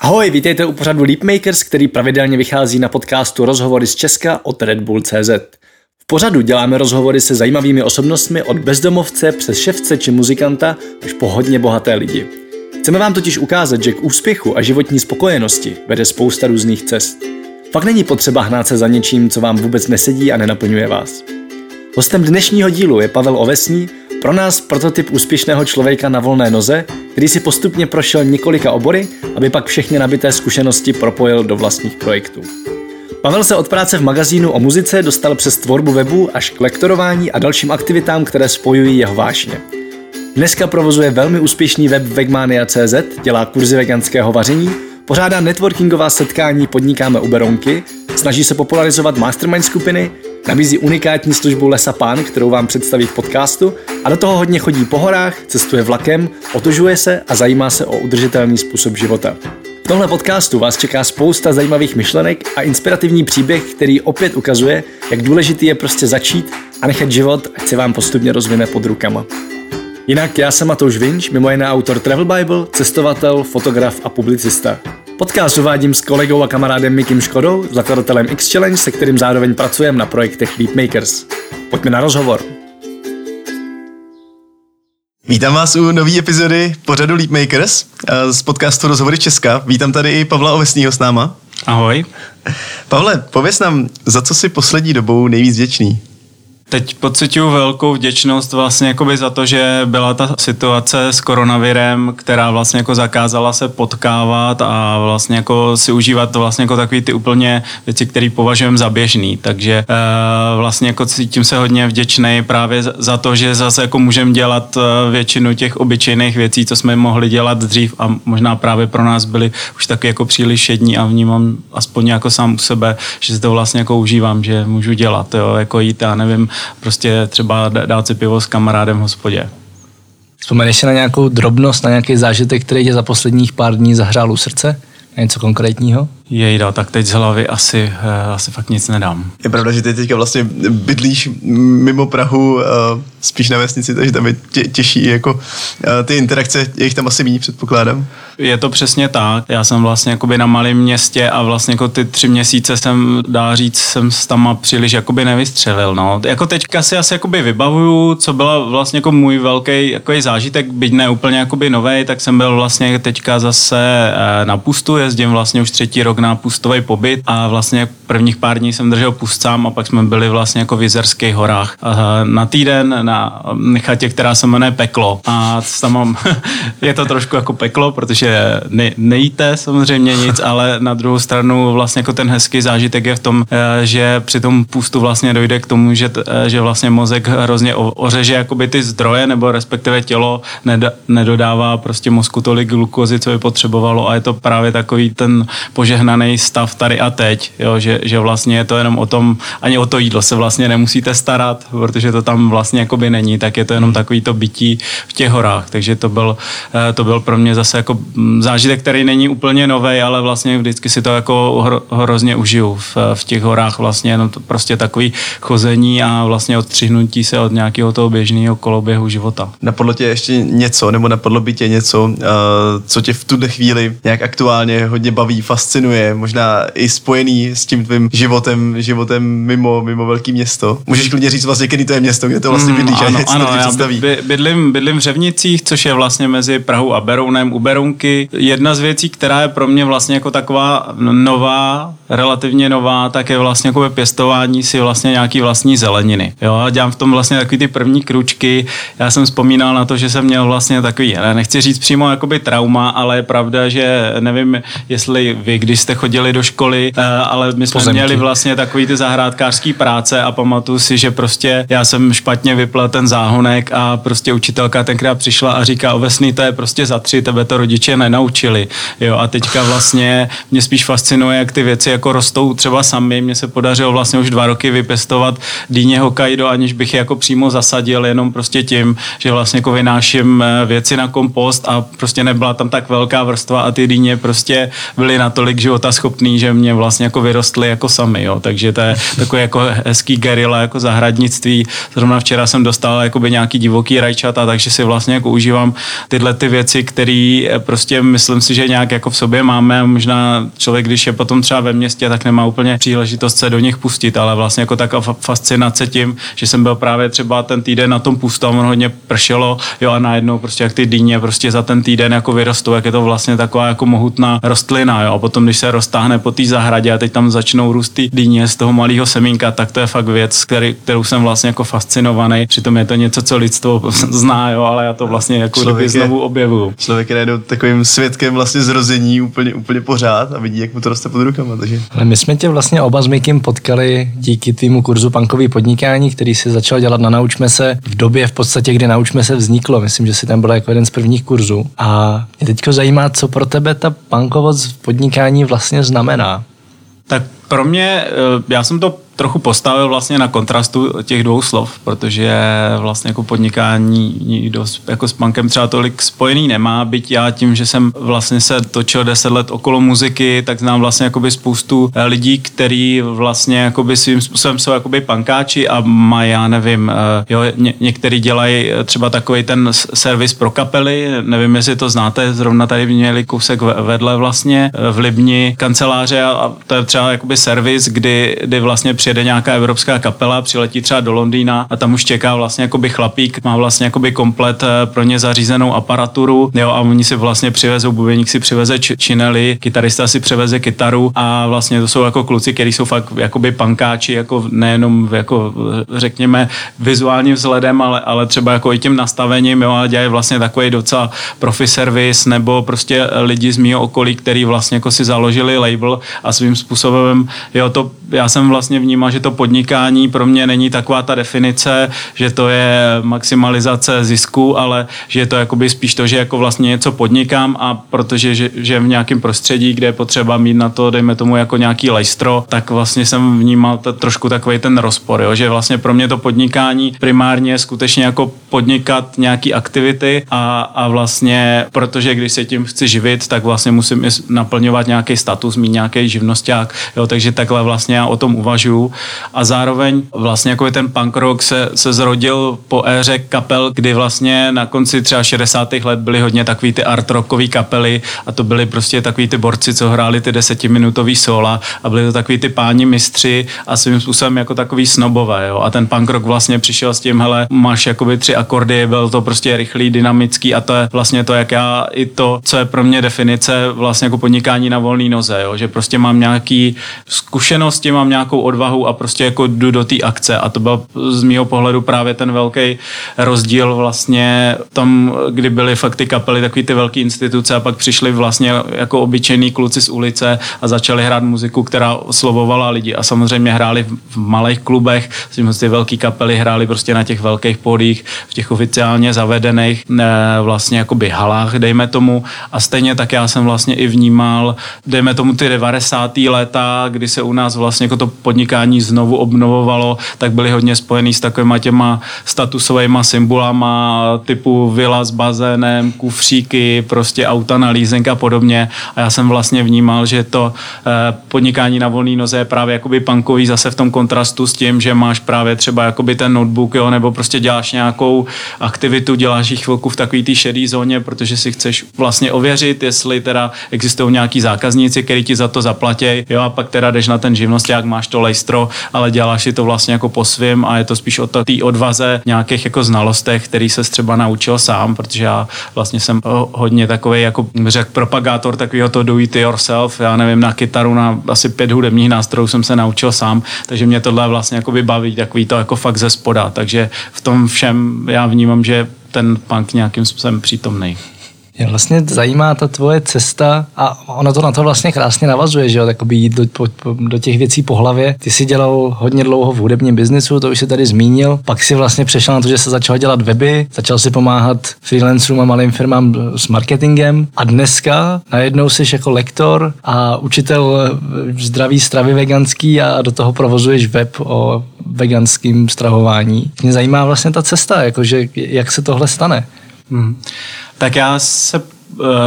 Ahoj, vítejte u pořadu Leapmakers, který pravidelně vychází na podcastu Rozhovory z Česka od Red Bull CZ. V pořadu děláme rozhovory se zajímavými osobnostmi od bezdomovce přes ševce či muzikanta až po hodně bohaté lidi. Chceme vám totiž ukázat, že k úspěchu a životní spokojenosti vede spousta různých cest. Fakt není potřeba hnát se za něčím, co vám vůbec nesedí a nenaplňuje vás. Hostem dnešního dílu je Pavel Ovesní, pro nás prototyp úspěšného člověka na volné noze, který si postupně prošel několika obory, aby pak všechny nabité zkušenosti propojil do vlastních projektů. Pavel se od práce v magazínu o muzice dostal přes tvorbu webu až k lektorování a dalším aktivitám, které spojují jeho vášně. Dneska provozuje velmi úspěšný web Vegmania.cz, dělá kurzy veganského vaření, pořádá networkingová setkání Podnikáme u Beronky, snaží se popularizovat mastermind skupiny, nabízí unikátní službu Lesa Pán, kterou vám představí v podcastu a do toho hodně chodí po horách, cestuje vlakem, otužuje se a zajímá se o udržitelný způsob života. V tomhle podcastu vás čeká spousta zajímavých myšlenek a inspirativní příběh, který opět ukazuje, jak důležitý je prostě začít a nechat život, ať se vám postupně rozvine pod rukama. Jinak já jsem Matouš Vinč, mimo jiné autor Travel Bible, cestovatel, fotograf a publicista. Podcast uvádím s kolegou a kamarádem Mikim Škodou, zakladatelem X Challenge, se kterým zároveň pracujeme na projektech Leapmakers. Pojďme na rozhovor. Vítám vás u nové epizody pořadu Leapmakers eh, z podcastu Rozhovory Česka. Vítám tady i Pavla Ovesního s náma. Ahoj. Pavle, pověs nám, za co si poslední dobou nejvíc vděčný? Teď pocituju velkou vděčnost vlastně jakoby za to, že byla ta situace s koronavirem, která vlastně jako zakázala se potkávat a vlastně jako si užívat to vlastně jako takový ty úplně věci, které považujeme za běžný. Takže e, vlastně jako cítím se hodně vděčný právě za to, že zase jako můžeme dělat eh, většinu těch obyčejných věcí, co jsme mohli dělat dřív a možná právě pro nás byly už taky jako příliš jední a vnímám aspoň jako sám u sebe, že si to vlastně jako užívám, že můžu dělat, jo, jako jít, já nevím, prostě třeba dát si pivo s kamarádem v hospodě. Vzpomeneš si na nějakou drobnost, na nějaký zážitek, který tě za posledních pár dní zahřál u srdce? Na něco konkrétního? Jejda, tak teď z hlavy asi, uh, asi fakt nic nedám. Je pravda, že ty teďka vlastně bydlíš mimo Prahu, uh, spíš na vesnici, takže tam je tě, těžší jako uh, ty interakce, je jich tam asi méně, předpokládám. Je to přesně tak. Já jsem vlastně jakoby na malém městě a vlastně jako ty tři měsíce jsem, dá říct, jsem s tam příliš jakoby nevystřelil. No. Jako teďka si asi jakoby vybavuju, co byla vlastně jako můj velký jako zážitek, byť ne úplně jakoby novej, tak jsem byl vlastně teďka zase na pustu, jezdím vlastně už třetí rok na pustový pobyt a vlastně prvních pár dní jsem držel pust sám a pak jsme byli vlastně jako v Jizerských horách. Na týden na chatě, která se jmenuje Peklo a tam mám, je to trošku jako peklo, protože ne, nejíte samozřejmě nic, ale na druhou stranu vlastně jako ten hezký zážitek je v tom, eh, že při tom pustu vlastně dojde k tomu, že, eh, že vlastně mozek hrozně ořeže jakoby ty zdroje nebo respektive tělo nedodává prostě mozku tolik glukozy, co by potřebovalo a je to právě takový ten požehnaný stav tady a teď, jo, že, že vlastně je to jenom o tom, ani o to jídlo se vlastně nemusíte starat, protože to tam vlastně jakoby není, tak je to jenom takový to bytí v těch horách, takže to byl, eh, to byl pro mě zase jako mm, zážitek, který není úplně nový, ale vlastně vždycky si to jako hrozně užiju v, v těch horách vlastně jenom to prostě takový chození a vlastně odstřihnutí se od nějakého toho běžného koloběhu života. Napadlo tě ještě něco, nebo napadlo by tě něco, eh, co tě v tuhle chvíli nějak aktuálně hodně baví, fascinuje, možná i spojený s tím tvým životem, životem mimo, mimo velký město. Můžeš klidně říct vlastně, kdy to je město, kde to vlastně mm, bydlíš, mm, ano, ano, já by, bydlím, bydlím v Řevnicích, což je vlastně mezi Prahou a Berounem u Berounky. Jedna z věcí, která je pro mě vlastně jako taková nová, relativně nová, tak je vlastně jako pěstování si vlastně nějaký vlastní zeleniny. Jo, a dělám v tom vlastně takový ty první kručky. Já jsem vzpomínal na to, že jsem měl vlastně takový, ne, nechci říct přímo jakoby trauma, ale je pravda, že nevím, jestli vy, když jste chodili do školy, eh, ale my jsme Pozemky. měli vlastně takový ty zahrádkářský práce a pamatuju si, že prostě já jsem špatně vypl ten záhonek a prostě učitelka tenkrát přišla a říká, ovesný to je prostě za tři, tebe to rodiče nenaučili. Jo, a teďka vlastně mě spíš fascinuje, jak ty věci jako rostou třeba sami. Mně se podařilo vlastně už dva roky vypěstovat dýně Hokkaido, aniž bych je jako přímo zasadil, jenom prostě tím, že vlastně jako vynáším eh, věci na kompost a prostě nebyla tam tak velká vrstva a ty dýně prostě byly natolik život života schopný, že mě vlastně jako vyrostly jako sami, jo. Takže to je takový jako hezký gerila, jako zahradnictví. Zrovna včera jsem dostal jakoby nějaký divoký rajčata, takže si vlastně jako užívám tyhle ty věci, které prostě myslím si, že nějak jako v sobě máme. Možná člověk, když je potom třeba ve městě, tak nemá úplně příležitost se do nich pustit, ale vlastně jako taková fascinace tím, že jsem byl právě třeba ten týden na tom pustu a hodně pršelo, jo a najednou prostě jak ty dýně prostě za ten týden jako vyrostou, jak je to vlastně taková jako mohutná rostlina, jo a potom, když se roztáhne po té zahradě a teď tam začnou růst ty dýně z toho malého semínka, tak to je fakt věc, který, kterou jsem vlastně jako fascinovaný. Přitom je to něco, co lidstvo zná, jo, ale já to vlastně jako člověk znovu objevuju. Člověk je najednou takovým svědkem vlastně zrození úplně, úplně pořád a vidí, jak mu to roste pod rukama. Takže. Ale my jsme tě vlastně oba s Mikim potkali díky týmu kurzu Pankový podnikání, který si začal dělat na Naučme se v době v podstatě, kdy Naučme se vzniklo. Myslím, že si tam byl jako jeden z prvních kurzů. A mě teďko zajímá, co pro tebe ta pankovost v podnikání vlastně znamená. Tak pro mě, eh, já jsem to trochu postavil vlastně na kontrastu těch dvou slov, protože vlastně jako podnikání nikdo jako s punkem třeba tolik spojený nemá, byť já tím, že jsem vlastně se točil deset let okolo muziky, tak znám vlastně jakoby spoustu eh, lidí, který vlastně jakoby svým způsobem jsou jakoby pankáči a mají, já nevím, eh, jo, ně, některý dělají třeba takový ten servis pro kapely, nevím, jestli to znáte, zrovna tady měli kousek vedle vlastně v Libni kanceláře a to je třeba jakoby servis, kdy, kdy vlastně přijede nějaká evropská kapela, přiletí třeba do Londýna a tam už čeká vlastně jakoby chlapík, má vlastně jakoby komplet eh, pro ně zařízenou aparaturu, jo, a oni si vlastně přivezou, bubeník si přiveze činely, kytarista si přiveze kytaru a vlastně to jsou jako kluci, kteří jsou fakt jakoby pankáči, jako nejenom jako eh, řekněme vizuálním vzhledem, ale, ale třeba jako i tím nastavením, jo, a dělají vlastně takový docela profi service nebo prostě lidi z mého okolí, který vlastně jako si založili label a svým způsobem, jo, to já jsem vlastně vnímal, že to podnikání pro mě není taková ta definice, že to je maximalizace zisku, ale že je to jakoby spíš to, že jako vlastně něco podnikám a protože že, že v nějakém prostředí, kde je potřeba mít na to, dejme tomu jako nějaký lejstro, tak vlastně jsem vnímal to, trošku takový ten rozpor, jo? že vlastně pro mě to podnikání primárně je skutečně jako podnikat nějaký aktivity a, a vlastně, protože když se tím chci živit, tak vlastně musím naplňovat nějaký status, mít nějaký živnosták, jo? takže takhle vlastně já o tom uvažuju a zároveň vlastně jako ten punk rock se, se zrodil po éře kapel, kdy vlastně na konci třeba 60. let byly hodně takový ty art rockové kapely a to byly prostě takový ty borci, co hráli ty desetiminutový sola a byly to takový ty páni mistři a svým způsobem jako takový snobové, jo. A ten punk rock vlastně přišel s tím, hele, máš jakoby tři akordy, byl to prostě rychlý, dynamický a to je vlastně to, jak já i to, co je pro mě definice vlastně jako podnikání na volné noze, jo. že prostě mám nějaký zkušenosti, mám nějakou odvahu a prostě jako jdu do té akce a to byl z mého pohledu právě ten velký rozdíl vlastně tam, kdy byly fakt ty kapely, takový ty velké instituce a pak přišli vlastně jako obyčejní kluci z ulice a začali hrát muziku, která oslovovala lidi a samozřejmě hráli v malých klubech, ty velké kapely hráli prostě na těch velkých podích, v těch oficiálně zavedených vlastně jakoby halách, dejme tomu a stejně tak já jsem vlastně i vnímal, dejme tomu ty 90. léta, kdy se u nás vlastně jako to podnikání znovu obnovovalo, tak byly hodně spojený s takovýma těma statusovými symbolama typu vila s bazénem, kufříky, prostě auta na leasing a podobně. A já jsem vlastně vnímal, že to eh, podnikání na volné noze je právě jakoby punkový zase v tom kontrastu s tím, že máš právě třeba jakoby ten notebook, jo, nebo prostě děláš nějakou aktivitu, děláš ji chvilku v takové té šedé zóně, protože si chceš vlastně ověřit, jestli teda existují nějaký zákazníci, kteří ti za to zaplatí, jo, a pak teda jdeš na ten živnosták, máš to lejstro, ale děláš si to vlastně jako po svým a je to spíš o té odvaze nějakých jako znalostech, který se třeba naučil sám, protože já vlastně jsem hodně takový jako řekl propagátor takového to do it yourself, já nevím, na kytaru, na asi pět hudebních nástrojů jsem se naučil sám, takže mě tohle vlastně jako baví, takový to jako fakt ze spoda, takže v tom všem já vnímám, že ten punk nějakým způsobem přítomný. Mě vlastně zajímá ta tvoje cesta a ono to na to vlastně krásně navazuje, že jo, takoby jít do, po, do těch věcí po hlavě. Ty jsi dělal hodně dlouho v hudebním biznesu, to už si tady zmínil, pak si vlastně přešel na to, že se začal dělat weby, začal si pomáhat freelancerům a malým firmám s marketingem a dneska najednou jsi jako lektor a učitel zdraví stravy veganský a do toho provozuješ web o veganském stravování. Mě zajímá vlastně ta cesta, jakože jak se tohle stane. Hmm. Tak já se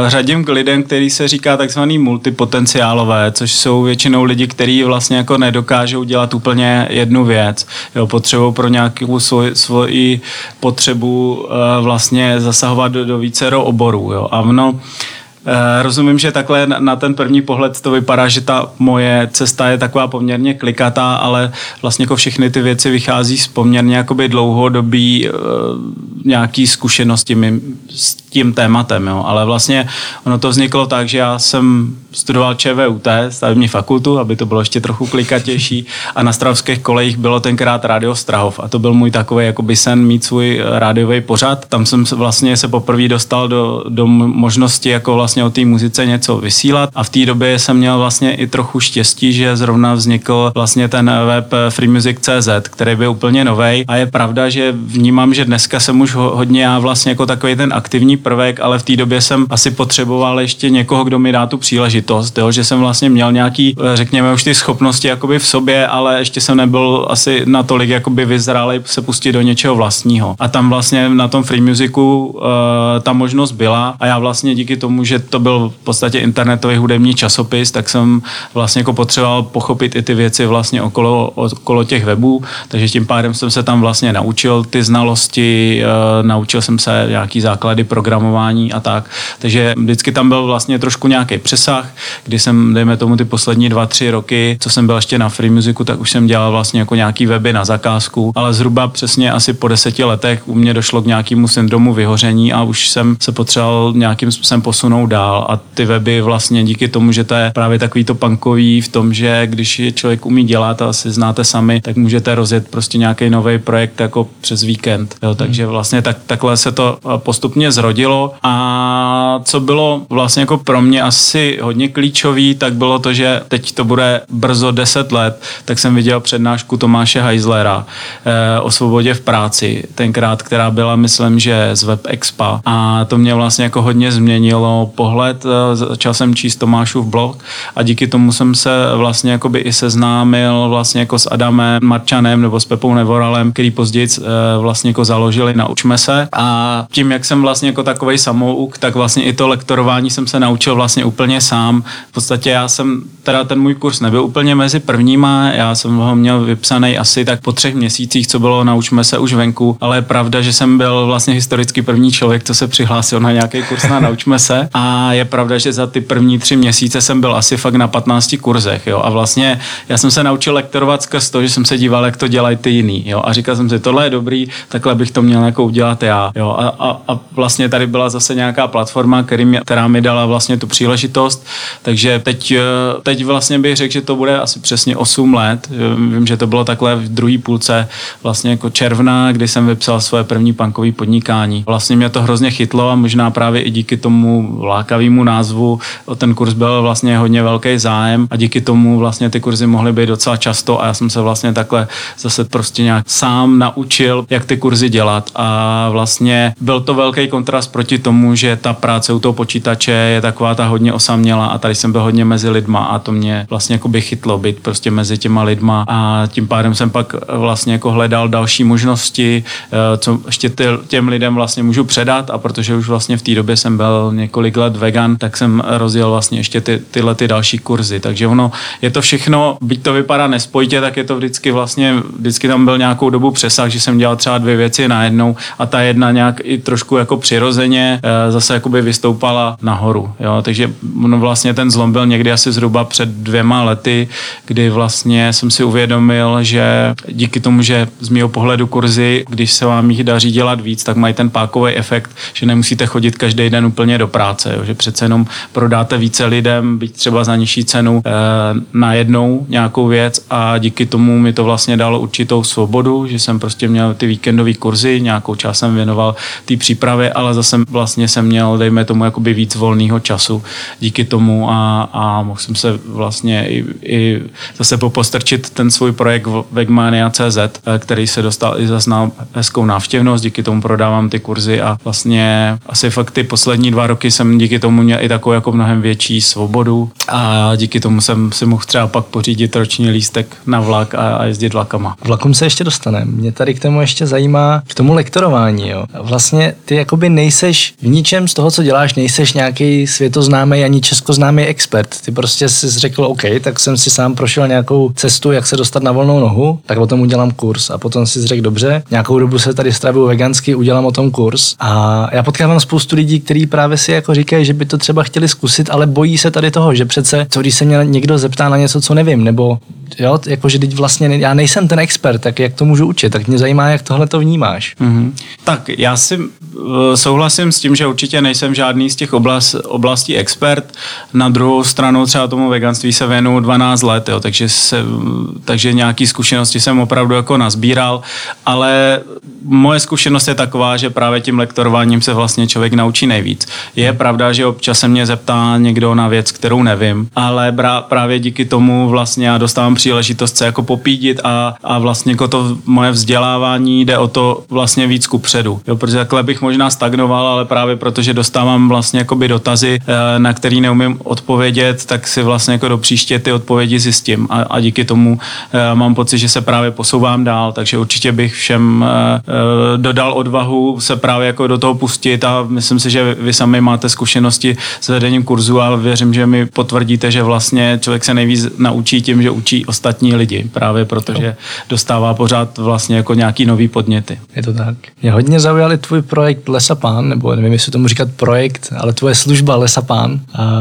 řadím k lidem, který se říká takzvaný multipotenciálové, což jsou většinou lidi, kteří vlastně jako nedokážou dělat úplně jednu věc. Jo, potřebují pro nějakou svoji, svoji potřebu vlastně zasahovat do, do vícero oborů. Jo. A Eh, rozumím, že takhle na ten první pohled to vypadá, že ta moje cesta je taková poměrně klikatá, ale vlastně jako všechny ty věci vychází z poměrně jakoby dlouhodobý uh, nějaký zkušenosti. S tím tématem, jo. ale vlastně ono to vzniklo tak, že já jsem studoval ČVUT, stavební fakultu, aby to bylo ještě trochu klikatější a na Stravských kolejích bylo tenkrát Radio Strahov a to byl můj takový jakoby sen mít svůj rádiový pořad. Tam jsem vlastně se poprvé dostal do, do možnosti jako vlastně o té muzice něco vysílat a v té době jsem měl vlastně i trochu štěstí, že zrovna vznikl vlastně ten web freemusic.cz, který byl úplně nový a je pravda, že vnímám, že dneska jsem už hodně já vlastně jako takový ten aktivní prvek, ale v té době jsem asi potřeboval ještě někoho, kdo mi dá tu příležitost, jo, že jsem vlastně měl nějaký, řekněme, už ty schopnosti jakoby v sobě, ale ještě jsem nebyl asi natolik jakoby vyzrálej se pustit do něčeho vlastního. A tam vlastně na tom free musicu uh, ta možnost byla a já vlastně díky tomu, že to byl v podstatě internetový hudební časopis, tak jsem vlastně jako potřeboval pochopit i ty věci vlastně okolo, okolo těch webů, takže tím pádem jsem se tam vlastně naučil ty znalosti, uh, naučil jsem se nějaký základy programování a tak. Takže vždycky tam byl vlastně trošku nějaký přesah, kdy jsem, dejme tomu ty poslední dva, tři roky, co jsem byl ještě na Free Musicu, tak už jsem dělal vlastně jako nějaký weby na zakázku, ale zhruba přesně asi po deseti letech u mě došlo k nějakému syndromu vyhoření a už jsem se potřeboval nějakým způsobem posunout dál a ty weby vlastně díky tomu, že to je právě takový to punkový v tom, že když je člověk umí dělat a asi znáte sami, tak můžete rozjet prostě nějaký nový projekt jako přes víkend. Jo, takže vlastně tak, takhle se to postupně zrodilo a co bylo vlastně jako pro mě asi hodně klíčový, tak bylo to, že teď to bude brzo 10 let, tak jsem viděl přednášku Tomáše Heislera eh, o svobodě v práci, tenkrát, která byla, myslím, že z Web Expa a to mě vlastně jako hodně změnilo pohled, eh, začal jsem číst Tomášův blog a díky tomu jsem se vlastně jakoby i seznámil vlastně jako s Adamem Marčanem nebo s Pepou Nevoralem, který později eh, vlastně jako založili na Učme se. A tím, jak jsem vlastně jako takovej samouk, tak vlastně i to lektorování jsem se naučil vlastně úplně sám. V podstatě já jsem, teda ten můj kurz nebyl úplně mezi prvníma, já jsem ho měl vypsaný asi tak po třech měsících, co bylo Naučme se už venku, ale je pravda, že jsem byl vlastně historicky první člověk, co se přihlásil na nějaký kurz na Naučme se. A je pravda, že za ty první tři měsíce jsem byl asi fakt na 15 kurzech, jo, a vlastně já jsem se naučil lektorovat skrz to, že jsem se díval, jak to dělají ty jiný, jo, a říkal jsem si, tohle je dobrý, takhle bych to měl jako udělat já, jo, a, a, a vlastně tady byla zase nějaká platforma, který mě, která mi dala vlastně tu příležitost, takže teď, eh, teď vlastně bych řekl, že to bude asi přesně 8 let, vím, že to bylo takhle v druhé půlce vlastně jako června, kdy jsem vypsal svoje první punkové podnikání. Vlastně mě to hrozně chytlo a možná právě i díky tomu lákavému názvu o ten kurz byl vlastně hodně velký zájem a díky tomu vlastně ty kurzy mohly být docela často a já jsem se vlastně takhle zase prostě nějak sám naučil, jak ty kurzy dělat. A vlastně byl to velký kontrast proti tomu, že ta práce u toho počítače je taková ta hodně osamělá a tady jsem byl hodně mezi lidma a to mě vlastně jako by chytlo být prostě mezi těma lidma a tím pádem jsem pak vlastně jako hledal další možnosti, eh, co ještě těm lidem vlastně můžu předat a protože už vlastně v té době jsem byl několik let vegan, tak jsem rozjel vlastně ještě ty, tyhle ty další kurzy. Takže ono je to všechno, byť to vypadá nespojitě, tak je to vždycky vlastně, vždycky tam byl nějakou dobu přesah, že jsem dělal třeba dvě věci najednou a ta jedna nějak i trošku jako přirozeně eh, zase jakoby vystoupala nahoru. Jo? Takže no vlastně ten zlom byl někdy asi zhruba před dvěma lety, kdy vlastně jsem si uvědomil, že díky tomu, že z mého pohledu kurzy, když se vám jich daří dělat víc, tak mají ten pákový efekt, že nemusíte chodit každý den úplně do práce, jo? že přece jenom prodáte více lidem, byť třeba za nižší cenu, e, na jednou nějakou věc a díky tomu mi to vlastně dalo určitou svobodu, že jsem prostě měl ty víkendové kurzy, nějakou část jsem věnoval té přípravě, ale zase vlastně jsem měl, dejme tomu, jakoby víc volného času díky tomu a, a mohl jsem se vlastně i, i zase popostrčit ten svůj projekt Vegmania.cz, eh, který se dostal i zase na hezkou návštěvnost, díky tomu prodávám ty kurzy a vlastně asi fakt ty poslední dva roky jsem díky tomu měl i takovou jako mnohem větší svobodu a díky tomu jsem si mohl třeba pak pořídit roční lístek na vlak a, a jezdit vlakama. Vlakom se ještě dostaneme. Mě tady k tomu ještě zajímá k tomu lektorování. Jo. Vlastně ty jakoby nej, nejseš v ničem z toho, co děláš, nejseš nějaký světoznámý ani českoznámý expert. Ty prostě jsi řekl, OK, tak jsem si sám prošel nějakou cestu, jak se dostat na volnou nohu, tak potom udělám kurz. A potom si řekl, dobře, nějakou dobu se tady stravuju vegansky, udělám o tom kurz. A já potkávám spoustu lidí, kteří právě si jako říkají, že by to třeba chtěli zkusit, ale bojí se tady toho, že přece, co když se mě někdo zeptá na něco, co nevím, nebo jo, jakože teď vlastně já nejsem ten expert, tak jak to můžu učit, tak mě zajímá, jak tohle to vnímáš. Mm-hmm. Tak já si uh, souhlasím s tím, že určitě nejsem žádný z těch oblast, oblastí expert. Na druhou stranu třeba tomu veganství se věnu 12 let, jo, takže, se, takže nějaký zkušenosti jsem opravdu jako nazbíral, ale moje zkušenost je taková, že právě tím lektorováním se vlastně člověk naučí nejvíc. Je pravda, že občas se mě zeptá někdo na věc, kterou nevím, ale právě díky tomu vlastně já dostávám příležitost se jako popídit a, a vlastně jako to moje vzdělávání jde o to vlastně víc ku předu. Jo, protože takhle bych možná stagnoval, ale právě protože dostávám vlastně jakoby dotazy, eh, na který neumím odpovědět, tak si vlastně jako do příště ty odpovědi zjistím a, a díky tomu eh, mám pocit, že se právě posouvám dál, takže určitě bych všem eh, dodal odvahu se právě jako do toho pustit a myslím si, že vy sami máte zkušenosti s vedením kurzu a věřím, že mi potvrdíte, že vlastně člověk se nejvíc naučí tím, že učí ostatní lidi, právě protože dostává pořád vlastně jako nějaký nový podněty. Je to tak. Mě hodně zaujal tvůj projekt Lesapán, nebo nevím, jestli tomu říkat projekt, ale tvoje služba Lesapán.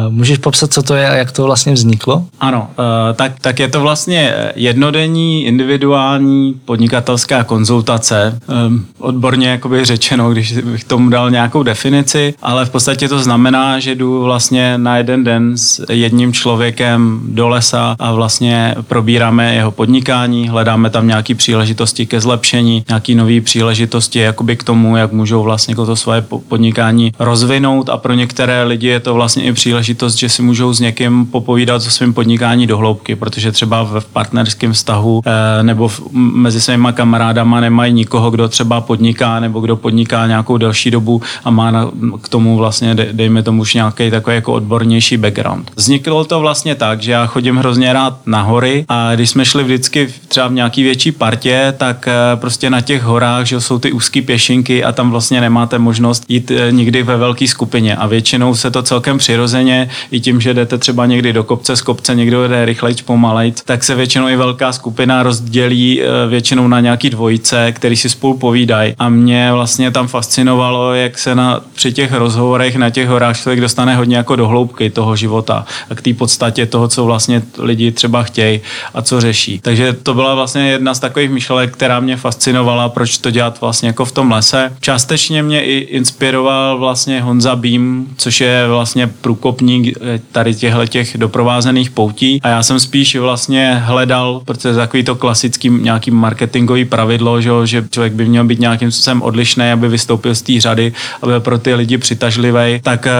Můžeš popsat, co to je a jak to vlastně vzniklo? Ano, eh, tak, tak je to vlastně jednodenní, individuální podnikatelská konzultace, ehm, odborně jakoby řečeno, když bych tomu dal nějakou definici, ale v podstatě to znamená, že jdu vlastně na jeden den s jedním člověkem do lesa a vlastně probíráme jeho podnikání, hledáme tam nějaké příležitosti ke zlepšení, nějaké nové příležitosti jakoby k tomu, jak můžou vlastně to svoje podnikání rozvinout a pro některé lidi je to vlastně i příležitost, že si můžou s někým popovídat o svém podnikání do hloubky, protože třeba v partnerském vztahu eh, nebo mezi svýma kamarádama nemají nikoho, kdo třeba podniká nebo kdo podniká nějakou delší dobu a má na, k tomu vlastně, dejme tomu už nějaký takový jako odbornější background. Vzniklo to vlastně tak, že já chodím hrozně rád na hory a když jsme šli vždycky třeba v nějaký větší partě, tak eh, prostě na těch horách, že jsou ty úzké pěšinky a tam vlastně nemáte možnost jít eh, nikdy ve velké skupině a většinou se to celkem přirozeně i tím, že jdete třeba někdy do kopce z kopce, někdo jde rychlejc, pomalejc, tak se většinou i velká skupina rozdělí eh, většinou na nějaký dvojice, který si spolu povídají a mě vlastně tam fascinovalo, jak se na, při těch rozhovorech na těch horách člověk dostane hodně jako do hloubky toho života a k té podstatě toho, co vlastně lidi třeba chtějí a co řeší. Takže to byla vlastně jedna z takových myšlenek, která mě fascinovala, proč to dělat vlastně jako v tom lese. Částečně mě i inspiroval vlastně Honza Bím, což je vlastně průkopník eh, tady těchto těch doprovázených poutí. A já jsem spíš vlastně hledal, protože takový to klasický nějaký marketingový pravidlo, že, že člověk by měl být nějakým způsobem odlišný, aby vystoupil z té řady, aby pro ty lidi přitažlivý, tak eh,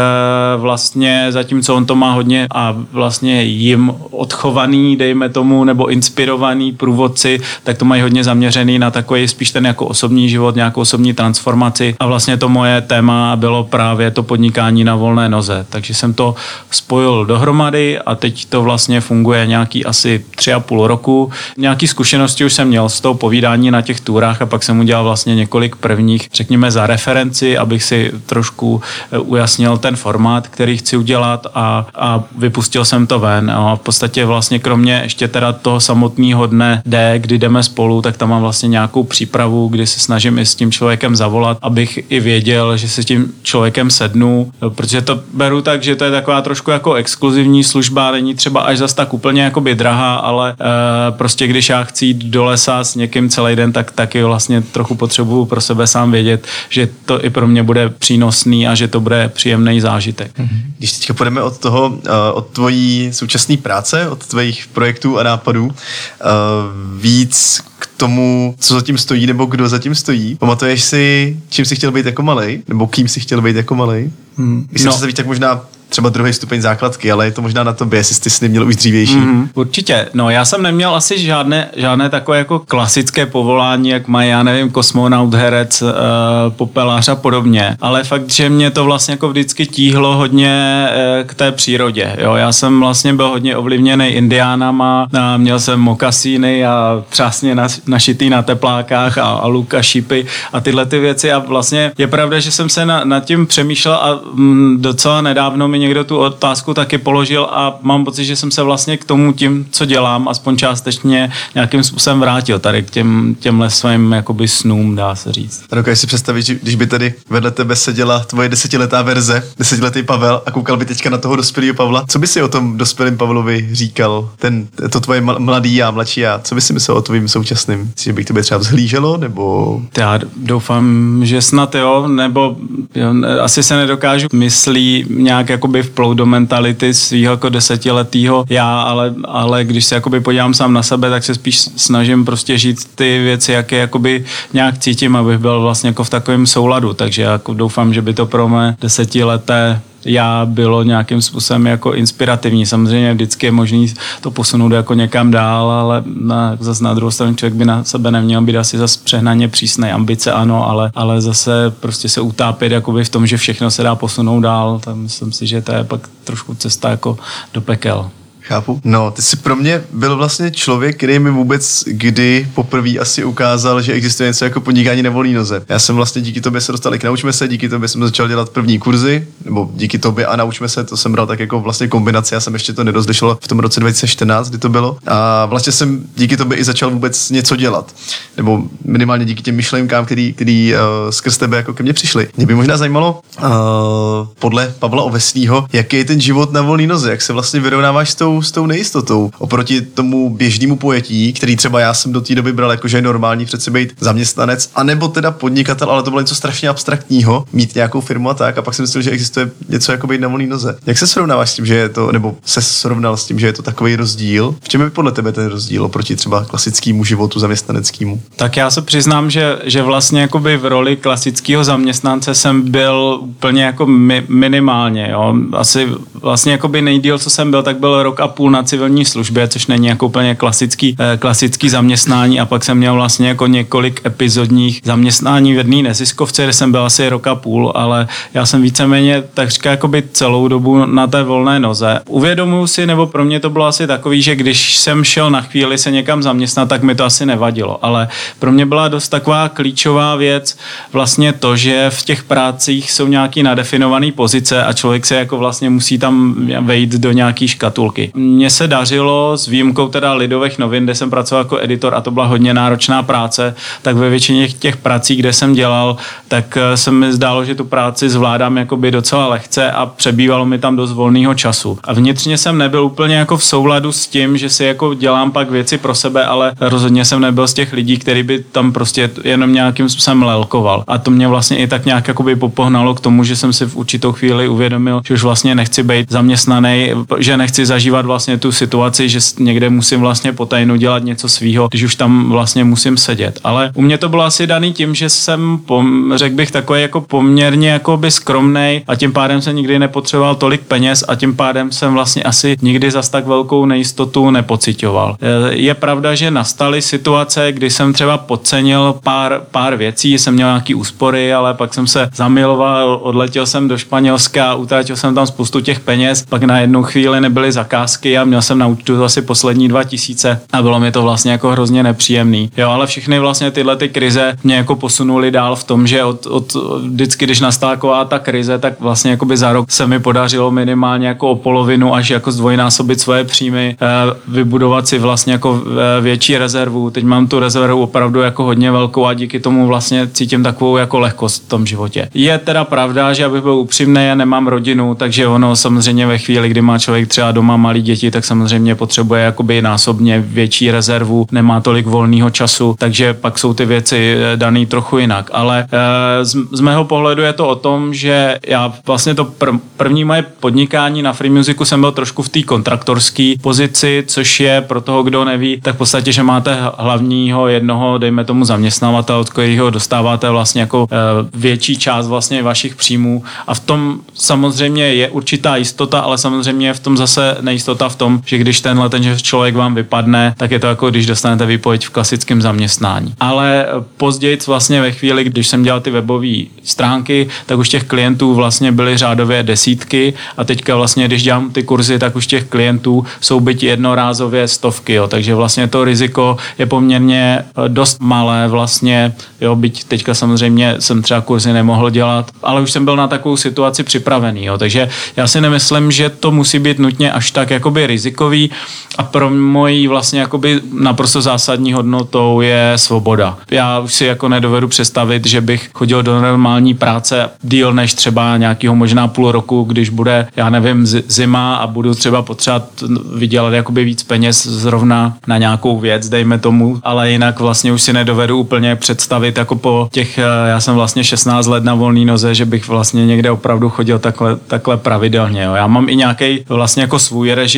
vlastně zatímco on to má hodně a vlastně jim odchovaný, dejme tomu, nebo inspirovaný průvodci, tak to mají hodně zaměřený na takový spíš ten jako osobní život, nějakou osobní transformaci. A vlastně to moje téma bylo právě to podnikání na volné noze. Takže jsem to spojil dohromady a teď to vlastně funguje nějaký asi tři a půl roku. Nějaký zkušenosti už jsem měl z toho povídání na těch túrách a pak jsem udělal vlastně několik prvních, řekněme, za referenci, abych si trošku eh, ujasnil ten formát, který chci udělat a, a vypustil jsem to ven. A v podstatě vlastně kromě ještě teda toho samotného dne D, kdy jdeme spolu, tak tam mám vlastně nějakou přípravu, kdy se snažím i s tím člověkem zavolat, abych i věděl, že se tím člověkem sednu, protože to beru tak, že to je taková trošku jako exkluzivní služba, není třeba až zas tak úplně jakoby drahá, ale e, prostě když já chci jít do lesa s někým celý den, tak taky vlastně trochu potřebuju pro sebe sám vědět, že to i pro mě bude přínosný a že to bude příjemný zážitek. Když teďka půjdeme od toho, eh, od tvojí současné práce, od tvojich projektů a nápadů, eh, víc tomu, co zatím stojí, nebo kdo zatím stojí. Pamatuješ si, čím jsi chtěl být jako malý, nebo kým jsi chtěl být jako malý? Hmm. Když no. se tak možná třeba druhý stupeň základky, ale je to možná na tobě, jestli jsi s měl už dřívější. Mm, určitě. No, já jsem neměl asi žádné, žádné takové jako klasické povolání, jak mají, já nevím, kosmonaut, herec, uh, popelář a podobně. Ale fakt, že mě to vlastně jako vždycky tíhlo hodně uh, k té přírodě. Jo, já jsem vlastně byl hodně ovlivněný indiánama, a měl jsem mokasíny a třásně našitý na teplákách a, a luk a šípy a tyhle ty věci a vlastně je pravda, že jsem se na, nad tím přemýšlel a mm, docela nedávno mi někdo tu otázku taky položil a mám pocit, že jsem se vlastně k tomu tím, co dělám, aspoň částečně nějakým způsobem vrátil tady k těm, těmhle svým jakoby snům, dá se říct. A dokážeš si představit, že když by tady vedle tebe seděla tvoje desetiletá verze, desetiletý Pavel a koukal by teďka na toho dospělého Pavla, co by si o tom dospělém Pavlovi říkal? Ten, to tvoje mladý a mladší a co by si myslel o tvým současným? Myslíš, že by k tobě třeba vzhlíželo, nebo... Já doufám, že snad jo, nebo jo, asi se nedokážu myslí nějak jakoby vplout do mentality svého jako desetiletého já, ale, ale když se jakoby podívám sám na sebe, tak se spíš snažím prostě žít ty věci, jaké jakoby nějak cítím, abych byl vlastně jako v takovém souladu, takže jako doufám, že by to pro mé desetileté já bylo nějakým způsobem jako inspirativní. Samozřejmě vždycky je možný to posunout jako někam dál, ale na, zase na druhou stranu člověk by na sebe neměl být asi zase přehnaně přísný. Ambice ano, ale, ale zase prostě se utápět jakoby v tom, že všechno se dá posunout dál, tak myslím si, že to je pak trošku cesta jako do pekel. Chápu. No, ty jsi pro mě byl vlastně člověk, který mi vůbec kdy poprvé asi ukázal, že existuje něco jako podnikání na volný noze. Já jsem vlastně díky tobě se dostal k Naučme se, díky tobě jsem začal dělat první kurzy, nebo díky tobě a Naučme se, to jsem bral tak jako vlastně kombinaci, já jsem ještě to nedozlyšel v tom roce 2014, kdy to bylo. A vlastně jsem díky tobě i začal vůbec něco dělat. Nebo minimálně díky těm myšlenkám, který, který uh, skrz tebe jako ke mně přišly. Mě by možná zajímalo, uh, podle Pavla Ovesního, jaký je ten život na volný noze, jak se vlastně vyrovnáváš s tou s tou nejistotou. Oproti tomu běžnému pojetí, který třeba já jsem do té doby bral jako, že je normální přece být zaměstnanec, anebo teda podnikatel, ale to bylo něco strašně abstraktního, mít nějakou firmu a tak. A pak jsem myslel, že existuje něco jako být na volné noze. Jak se srovnáváš s tím, že je to, nebo se srovnal s tím, že je to takový rozdíl? V čem je podle tebe ten rozdíl oproti třeba klasickému životu zaměstnaneckému? Tak já se přiznám, že, že vlastně jakoby v roli klasického zaměstnance jsem byl úplně jako mi, minimálně. Jo. Asi vlastně jakoby nejdíl, co jsem byl, tak byl rok a půl na civilní službě, což není jako úplně klasický, eh, klasický zaměstnání. A pak jsem měl vlastně jako několik epizodních zaměstnání v jedné neziskovce, kde jsem byl asi rok a půl, ale já jsem víceméně takřka jakoby celou dobu na té volné noze. Uvědomuji si, nebo pro mě to bylo asi takový, že když jsem šel na chvíli se někam zaměstnat, tak mi to asi nevadilo, ale pro mě byla dost taková klíčová věc vlastně to, že v těch prácích jsou nějaký nadefinované pozice a člověk se jako vlastně musí tam vejít do nějaký škatulky mně se dařilo s výjimkou teda Lidových novin, kde jsem pracoval jako editor a to byla hodně náročná práce, tak ve většině těch prací, kde jsem dělal, tak eh, se mi zdálo, že tu práci zvládám jakoby docela lehce a přebývalo mi tam dost volného času. A vnitřně jsem nebyl úplně jako v souladu s tím, že si jako dělám pak věci pro sebe, ale rozhodně jsem nebyl z těch lidí, který by tam prostě jenom nějakým způsobem lelkoval. A to mě vlastně i tak nějak jakoby popohnalo k tomu, že jsem si v určitou chvíli uvědomil, že už vlastně nechci být zaměstnaný, že nechci zažívat vlastně tu situaci, že někde musím vlastně potajnu dělat něco svýho, když už tam vlastně musím sedět. Ale u mě to bylo asi daný tím, že jsem, řekl bych, takový jako poměrně jako by skromnej a tím pádem jsem nikdy nepotřeboval tolik peněz a tím pádem jsem vlastně asi nikdy zas tak velkou nejistotu nepocitoval. E, je pravda, že nastaly situace, kdy jsem třeba podcenil pár, pár věcí, jsem měl nějaký úspory, ale pak jsem se zamiloval, odletěl jsem do Španělska, utratil jsem tam spoustu těch peněz, pak na jednu chvíli nebyly zakázky zakázky a měl jsem na účtu asi poslední dva tisíce a bylo mi to vlastně jako hrozně nepříjemný. Jo, ale všechny vlastně tyhle ty krize mě jako posunuli dál v tom, že od, od vždycky, když nastala ta krize, tak vlastně jako by za rok se mi podařilo minimálně jako o polovinu až jako zdvojnásobit svoje příjmy, eh, vybudovat si vlastně jako eh, větší rezervu. Teď mám tu rezervu opravdu jako hodně velkou a díky tomu vlastně cítím takovou jako lehkost v tom životě. Je teda pravda, že abych byl upřímný, já nemám rodinu, takže ono samozřejmě ve chvíli, kdy má člověk třeba doma malý malé děti, tak samozřejmě potřebuje jakoby násobně větší rezervu, nemá tolik volného času, takže pak jsou ty věci eh, daný trochu jinak. Ale e, z, mého pohledu je to o tom, že já vlastně to pr- první moje podnikání na Free Musicu jsem byl trošku v té kontraktorské pozici, což je pro toho, kdo neví, tak v podstatě, že máte hlavního jednoho, dejme tomu zaměstnavatele, od kterého dostáváte vlastně jako e, větší část vlastně vašich příjmů a v tom samozřejmě je určitá jistota, ale samozřejmě v tom zase nejistota v tom, že když tenhle ten člověk vám vypadne, tak je to jako když dostanete výpověď v klasickém zaměstnání. Ale později vlastně ve chvíli, když jsem dělal ty webové stránky, tak už těch klientů vlastně byly řádově desítky a teďka vlastně, když dělám ty kurzy, tak už těch klientů jsou byť jednorázově stovky, jo. takže vlastně to riziko je poměrně eh, dost malé vlastně, jo, byť teďka samozřejmě jsem třeba kurzy nemohl dělat, ale už jsem byl na takovou situaci připravený, jo. takže já si nemyslím, že to musí být nutně až tak jakoby rizikový a pro mojí vlastně jakoby naprosto zásadní hodnotou je svoboda. Já už si jako nedovedu představit, že bych chodil do normální práce díl než třeba nějakého možná půl roku, když bude, já nevím, zima a budu třeba potřebovat vydělat jakoby víc peněz zrovna na nějakou věc, dejme tomu, ale jinak vlastně už si nedovedu úplně představit jako po těch, já jsem vlastně 16 let na volný noze, že bych vlastně někde opravdu chodil takhle, takhle pravidelně. Jo. Já mám i nějaký vlastně jako svůj režim,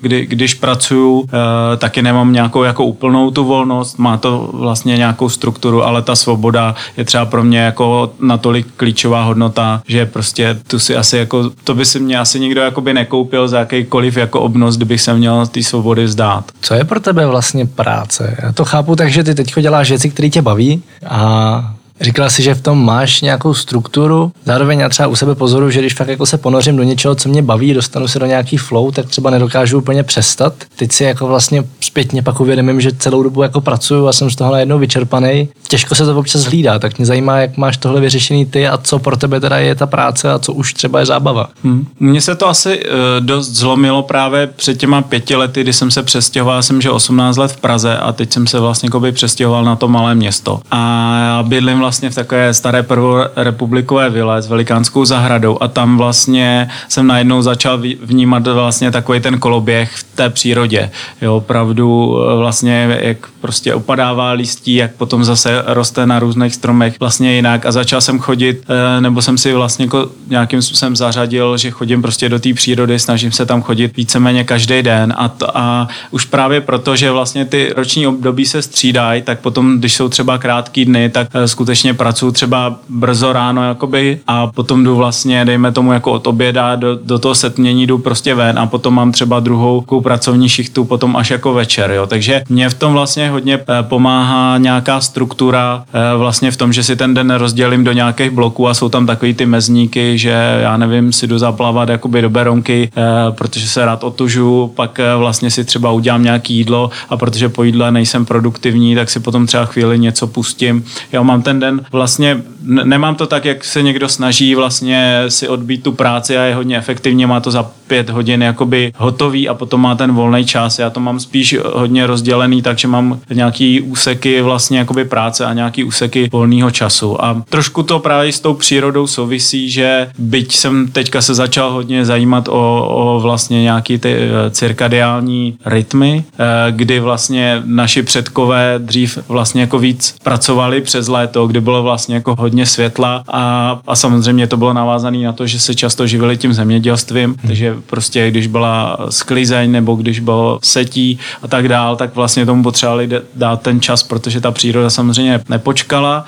kdy, když pracuju, e, taky nemám nějakou jako úplnou tu volnost, má to vlastně nějakou strukturu, ale ta svoboda je třeba pro mě jako natolik klíčová hodnota, že prostě tu si asi jako, to by si mě asi nikdo jako by nekoupil za jakýkoliv jako obnos, kdybych se měl té svobody vzdát. Co je pro tebe vlastně práce? Já to chápu tak, že ty teď děláš věci, které tě baví a Říkala si, že v tom máš nějakou strukturu, zároveň já třeba u sebe pozoru, že když fakt jako se ponořím do něčeho, co mě baví, dostanu se do nějaký flow, tak třeba nedokážu úplně přestat. Teď si jako vlastně zpětně pak uvědomím, že celou dobu jako pracuju a jsem z toho najednou vyčerpaný. Těžko se to občas hlídá, tak mě zajímá, jak máš tohle vyřešený ty a co pro tebe teda je ta práce a co už třeba je zábava. Hmm. Mně se to asi uh, dost zlomilo právě před těma pěti lety, kdy jsem se přestěhoval, jsem že 18 let v Praze a teď jsem se vlastně přestěhoval na to malé město. A bydlím vlastně v takové staré prvorepublikové vile s velikánskou zahradou a tam vlastně jsem najednou začal vnímat vlastně takový ten koloběh v té přírodě. Jo, opravdu eh, vlastně, jak prostě upadává listí, jak potom zase roste na různých stromech vlastně jinak a začal jsem chodit, eh, nebo jsem si vlastně jako nějakým způsobem zařadil, že chodím prostě do té přírody, snažím se tam chodit víceméně každý den a, to, a už právě proto, že vlastně ty roční období se střídají, tak potom, když jsou třeba krátký dny, tak eh, skutečně pracuji třeba brzo ráno jakoby a potom jdu vlastně, dejme tomu jako od oběda do, do toho setmění jdu prostě ven a potom mám třeba druhou pracovní šichtu potom až jako večer, jo. Takže mě v tom vlastně hodně eh, pomáhá nějaká struktura eh, vlastně v tom, že si ten den rozdělím do nějakých bloků a jsou tam takový ty mezníky, že já nevím, si jdu zaplavat jakoby do Beronky, eh, protože se rád otužu, pak vlastně si třeba udělám nějaký jídlo a protože po jídle nejsem produktivní, tak si potom třeba chvíli něco pustím. Já mám ten den vlastně nemám to tak, jak se někdo snaží vlastně si odbít tu práci a je hodně efektivně, má to za pět hodin jakoby hotový a potom má ten volný čas. Já to mám spíš hodně rozdělený, takže mám nějaký úseky vlastně jakoby práce a nějaký úseky volného času. A trošku to právě s tou přírodou souvisí, že byť jsem teďka se začal hodně zajímat o, o vlastně nějaký ty eh, cirkadiální rytmy, eh, kdy vlastně naši předkové dřív vlastně jako víc pracovali přes léto, kdy bylo vlastně jako hodně světla a, a samozřejmě to bylo navázané na to, že se často živili tím zemědělstvím, hmm. takže prostě když byla sklizeň nebo když bylo setí a tak dál, tak vlastně tomu potřebovali dát ten čas, protože ta příroda samozřejmě nepočkala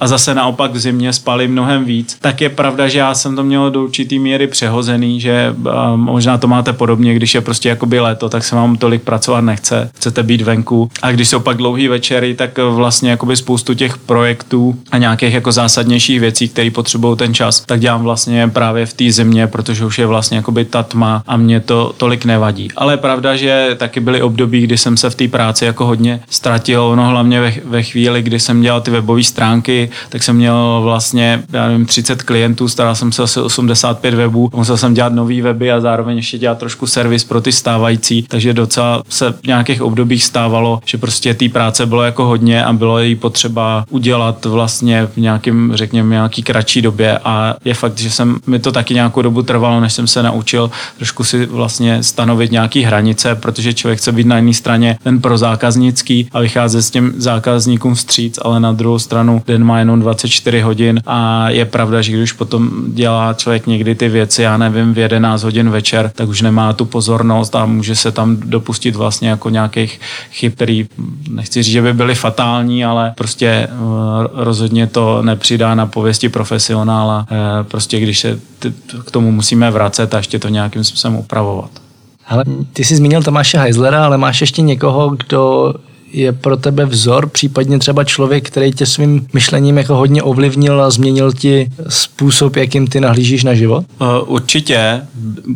a zase naopak v zimě spali mnohem víc. Tak je pravda, že já jsem to měl do určitý míry přehozený, že možná to máte podobně, když je prostě jakoby léto, tak se vám tolik pracovat nechce, chcete být venku. A když jsou pak dlouhý večery, tak vlastně jakoby spoustu těch projektů a nějakých jako zásadnějších věcí, které potřebují ten čas, tak dělám vlastně právě v té zimě, protože už je vlastně jakoby ta tma a mě to tolik nevadí. Ale je pravda, že taky byly období, kdy jsem se v té práci jako hodně ztratil, no hlavně ve, ve chvíli, kdy jsem dělal ty webové stránky, tak jsem měl vlastně, já nevím, 30 klientů, staral jsem se asi 85 webů, musel jsem dělat nový weby a zároveň ještě dělat trošku servis pro ty stávající, takže docela se v nějakých obdobích stávalo, že prostě té práce bylo jako hodně a bylo jí potřeba udělat vlastně v nějakém nějakým, řekněme, nějaký kratší době a je fakt, že jsem, mi to taky nějakou dobu trvalo, než jsem se naučil trošku si vlastně stanovit nějaký hranice, protože člověk chce být na jedné straně ten pro zákaznický a vycházet s těm zákazníkům vstříc, ale na druhou stranu den má jenom 24 hodin a je pravda, že když potom dělá člověk někdy ty věci, já nevím, v 11 hodin večer, tak už nemá tu pozornost a může se tam dopustit vlastně jako nějakých chyb, který nechci říct, že by byly fatální, ale prostě eh, rozhodně to nepřidá na pověsti profesionála. Eh, prostě když se k tomu musíme vracet a ještě to nějakým způsobem upravovat. Ale ty jsi zmínil Tomáše Heislera, ale máš ještě někoho, kdo je pro tebe vzor, případně třeba člověk, který tě svým myšlením jako hodně ovlivnil a změnil ti způsob, jakým ty nahlížíš na život? Uh, určitě,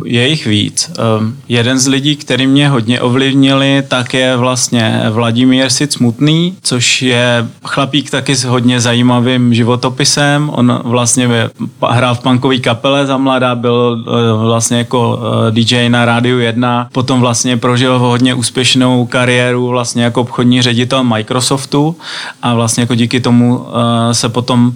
je jich víc. Um, jeden z lidí, který mě hodně ovlivnili, tak je vlastně Vladimír Sic Smutný, což je chlapík taky s hodně zajímavým životopisem. On vlastně hrál v punkové kapele za mladá, byl uh, vlastně jako uh, DJ na Rádiu 1, potom vlastně prožil hodně úspěšnou kariéru vlastně jako obchodní obchodní ředitel Microsoftu a vlastně jako díky tomu uh, se potom uh,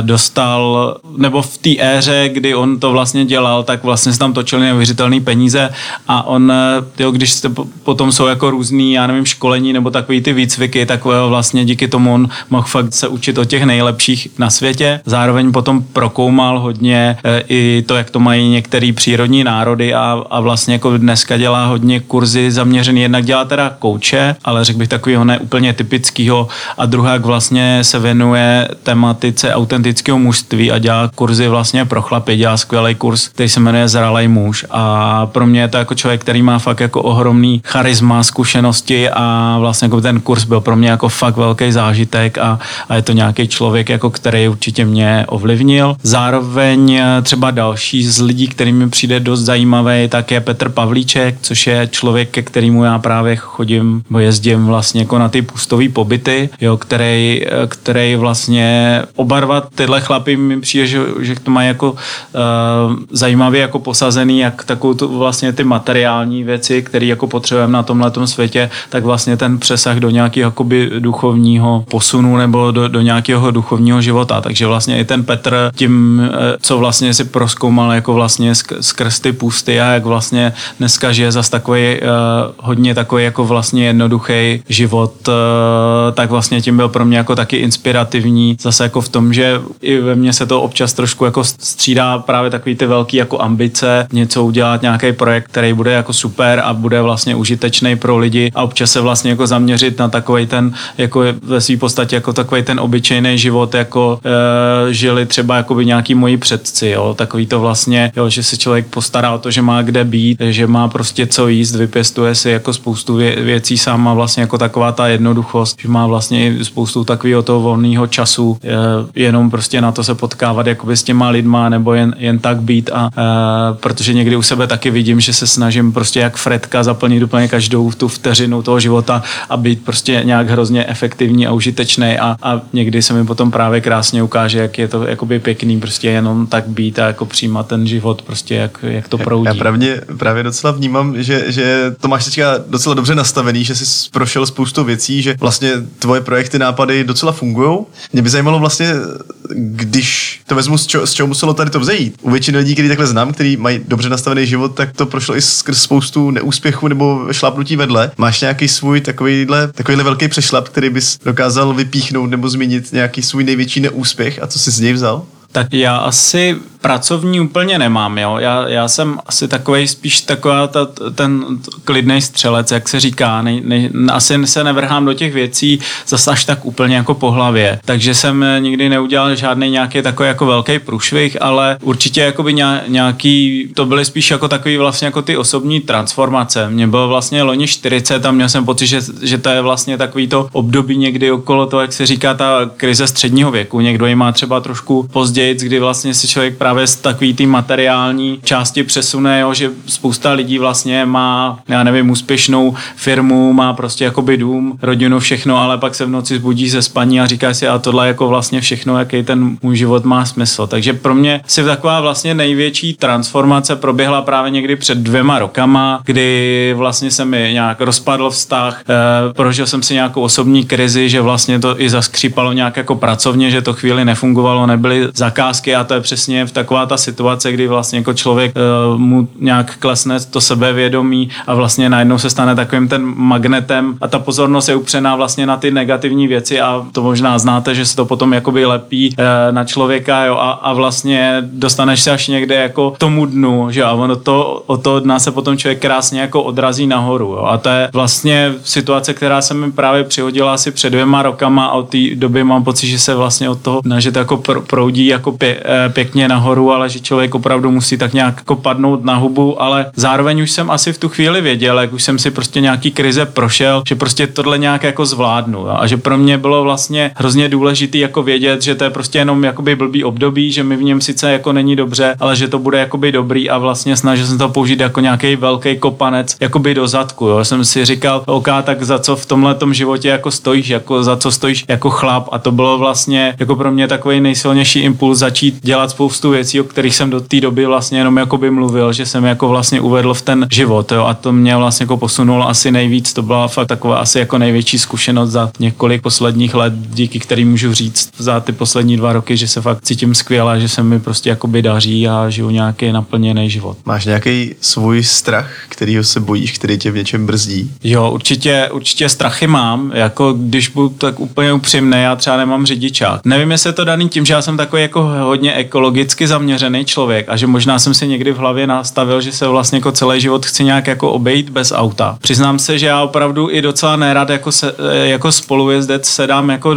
dostal, nebo v té éře, kdy on to vlastně dělal, tak vlastně se tam točili neuvěřitelné peníze a on, uh, jo, když jste potom jsou jako různý, já nevím, školení nebo takový ty výcviky, tak vlastně díky tomu on mohl fakt se učit o těch nejlepších na světě. Zároveň potom prokoumal hodně i to, jak to mají některé přírodní národy a, a vlastně jako dneska dělá hodně kurzy zaměřený, jednak dělá teda kouče, ale řekl bych takového neúplně typického a druhák vlastně se věnuje tematice autentického mužství a dělá kurzy vlastně pro chlapy, dělá skvělý kurz, který se jmenuje Zralej muž a pro mě je to jako člověk, který má fakt jako ohromný charisma, zkušenosti a vlastně jako ten kurz byl pro mě jako fakt velký zážitek a, a je to nějaký člověk, jako který určitě mě ovlivnil. Zároveň třeba další z lidí, který mi přijde dost zajímavý, tak je Petr Pavlíček, což je člověk, ke kterému já právě chodím, jezdím vlastně jako na ty pustový pobyty, jo, který, který vlastně oba dva tyhle chlapy mi přijde, že, že to mají jako uh, zajímavě jako posazený, jak takovou tu, vlastně ty materiální věci, které jako potřebujeme na tomhle světě, tak vlastně ten přesah do nějakého jakoby duchovního posunu nebo do, do nějakého duchovního života. Takže vlastně i ten Petr tím, eh, co vlastně si proskoumal jako vlastně skrz ty pusty a jak vlastně dneska žije zas takový uh, hodně takový jako vlastně jednoduchý život, eh, tak vlastně tím byl pro mě jako taky inspirativní. Zase jako v tom, že i ve mně se to občas trošku jako střídá právě takový ty velký jako ambice, něco udělat, nějaký projekt, který bude jako super a bude vlastně užitečný pro lidi a občas se vlastně jako zaměřit na takový ten, jako ve své podstatě jako takový ten obyčejný život, jako e, žili třeba jako by nějaký moji předci, jo, takový to vlastně, jo, že se člověk postará o to, že má kde být, že má prostě co jíst, vypěstuje si jako spoustu vě- věcí sám a vlastně jako taková ta jednoduchost, že má vlastně spoustu takového toho volného času, jenom prostě na to se potkávat jakoby s těma lidma nebo jen, jen tak být a e, protože někdy u sebe taky vidím, že se snažím prostě jak Fredka zaplnit úplně každou tu vteřinu toho života a být prostě nějak hrozně efektivní a užitečný a, a někdy se mi potom právě krásně ukáže, jak je to jakoby pěkný prostě jenom tak být a jako přijímat ten život prostě jak, jak to proudí. Já právě, právě docela vnímám, že, že to máš teďka docela dobře nastavený, že jsi prošel spoustu věcí, že vlastně tvoje projekty, nápady docela fungují. Mě by zajímalo vlastně, když to vezmu, z čeho, z čeho muselo tady to vzejít. U většiny lidí, kteří takhle znám, kteří mají dobře nastavený život, tak to prošlo i skrz spoustu neúspěchů nebo šlápnutí vedle. Máš nějaký svůj takovýhle, takovýhle velký přešlap, který bys dokázal vypíchnout nebo zmínit nějaký svůj největší neúspěch a co jsi z něj vzal? Tak já asi pracovní úplně nemám, jo. Já, já jsem asi takový spíš taková ta, ten klidný střelec, jak se říká. Ne, ne, asi se nevrhám do těch věcí zase až tak úplně jako po hlavě. Takže jsem nikdy neudělal žádný nějaký takový jako velký průšvih, ale určitě jakoby nějaký, to byly spíš jako takový vlastně jako ty osobní transformace. Mně bylo vlastně loni 40 a měl jsem pocit, že, že to je vlastně takový to období někdy okolo toho, jak se říká, ta krize středního věku. Někdo ji má třeba trošku později později, kdy vlastně si člověk právě z takový té materiální části přesune, jo, že spousta lidí vlastně má, já nevím, úspěšnou firmu, má prostě jakoby dům, rodinu, všechno, ale pak se v noci zbudí ze spaní a říká si, a tohle jako vlastně všechno, jaký ten můj život má smysl. Takže pro mě si taková vlastně největší transformace proběhla právě někdy před dvěma rokama, kdy vlastně se mi nějak rozpadl vztah, e, prožil jsem si nějakou osobní krizi, že vlastně to i zaskřípalo nějak jako pracovně, že to chvíli nefungovalo, nebyly zakázky a to je přesně v taková ta situace, kdy vlastně jako člověk e, mu nějak klesne to sebevědomí a vlastně najednou se stane takovým ten magnetem a ta pozornost je upřená vlastně na ty negativní věci a to možná znáte, že se to potom jakoby lepí e, na člověka jo, a, a vlastně dostaneš se až někde jako tomu dnu, že a ono to, o to dna se potom člověk krásně jako odrazí nahoru jo, a to je vlastně situace, která se mi právě přihodila asi před dvěma rokama a od té doby mám pocit, že se vlastně od toho, že to jako proudí jako pě, eh, pěkně nahoru, ale že člověk opravdu musí tak nějak jako padnout na hubu, ale zároveň už jsem asi v tu chvíli věděl, jak už jsem si prostě nějaký krize prošel, že prostě tohle nějak jako zvládnu jo, a že pro mě bylo vlastně hrozně důležité jako vědět, že to je prostě jenom jakoby blbý období, že mi v něm sice jako není dobře, ale že to bude jakoby dobrý a vlastně snažil jsem to použít jako nějaký velký kopanec jakoby do zadku. Jo. Jsem si říkal, OK, tak za co v tomhle životě jako stojíš, jako za co stojíš jako chlap a to bylo vlastně jako pro mě takový nejsilnější impuls začít dělat spoustu věcí, o kterých jsem do té doby vlastně jenom jakoby mluvil, že jsem jako vlastně uvedl v ten život jo, a to mě vlastně jako posunulo asi nejvíc, to byla fakt taková asi jako největší zkušenost za několik posledních let, díky kterým můžu říct za ty poslední dva roky, že se fakt cítím skvěle, že se mi prostě jakoby daří a žiju nějaký naplněný život. Máš nějaký svůj strach, kterýho se bojíš, který tě v něčem brzdí? Jo, určitě, určitě strachy mám, jako když budu tak úplně upřímný, já třeba nemám řidičák. Nevím, jestli je to daný tím, že já jsem takový jako hodně ekologicky zaměřený člověk a že možná jsem si někdy v hlavě nastavil, že se vlastně jako celý život chci nějak jako obejít bez auta. Přiznám se, že já opravdu i docela nerad jako, se, jako spolujezdec sedám jako uh,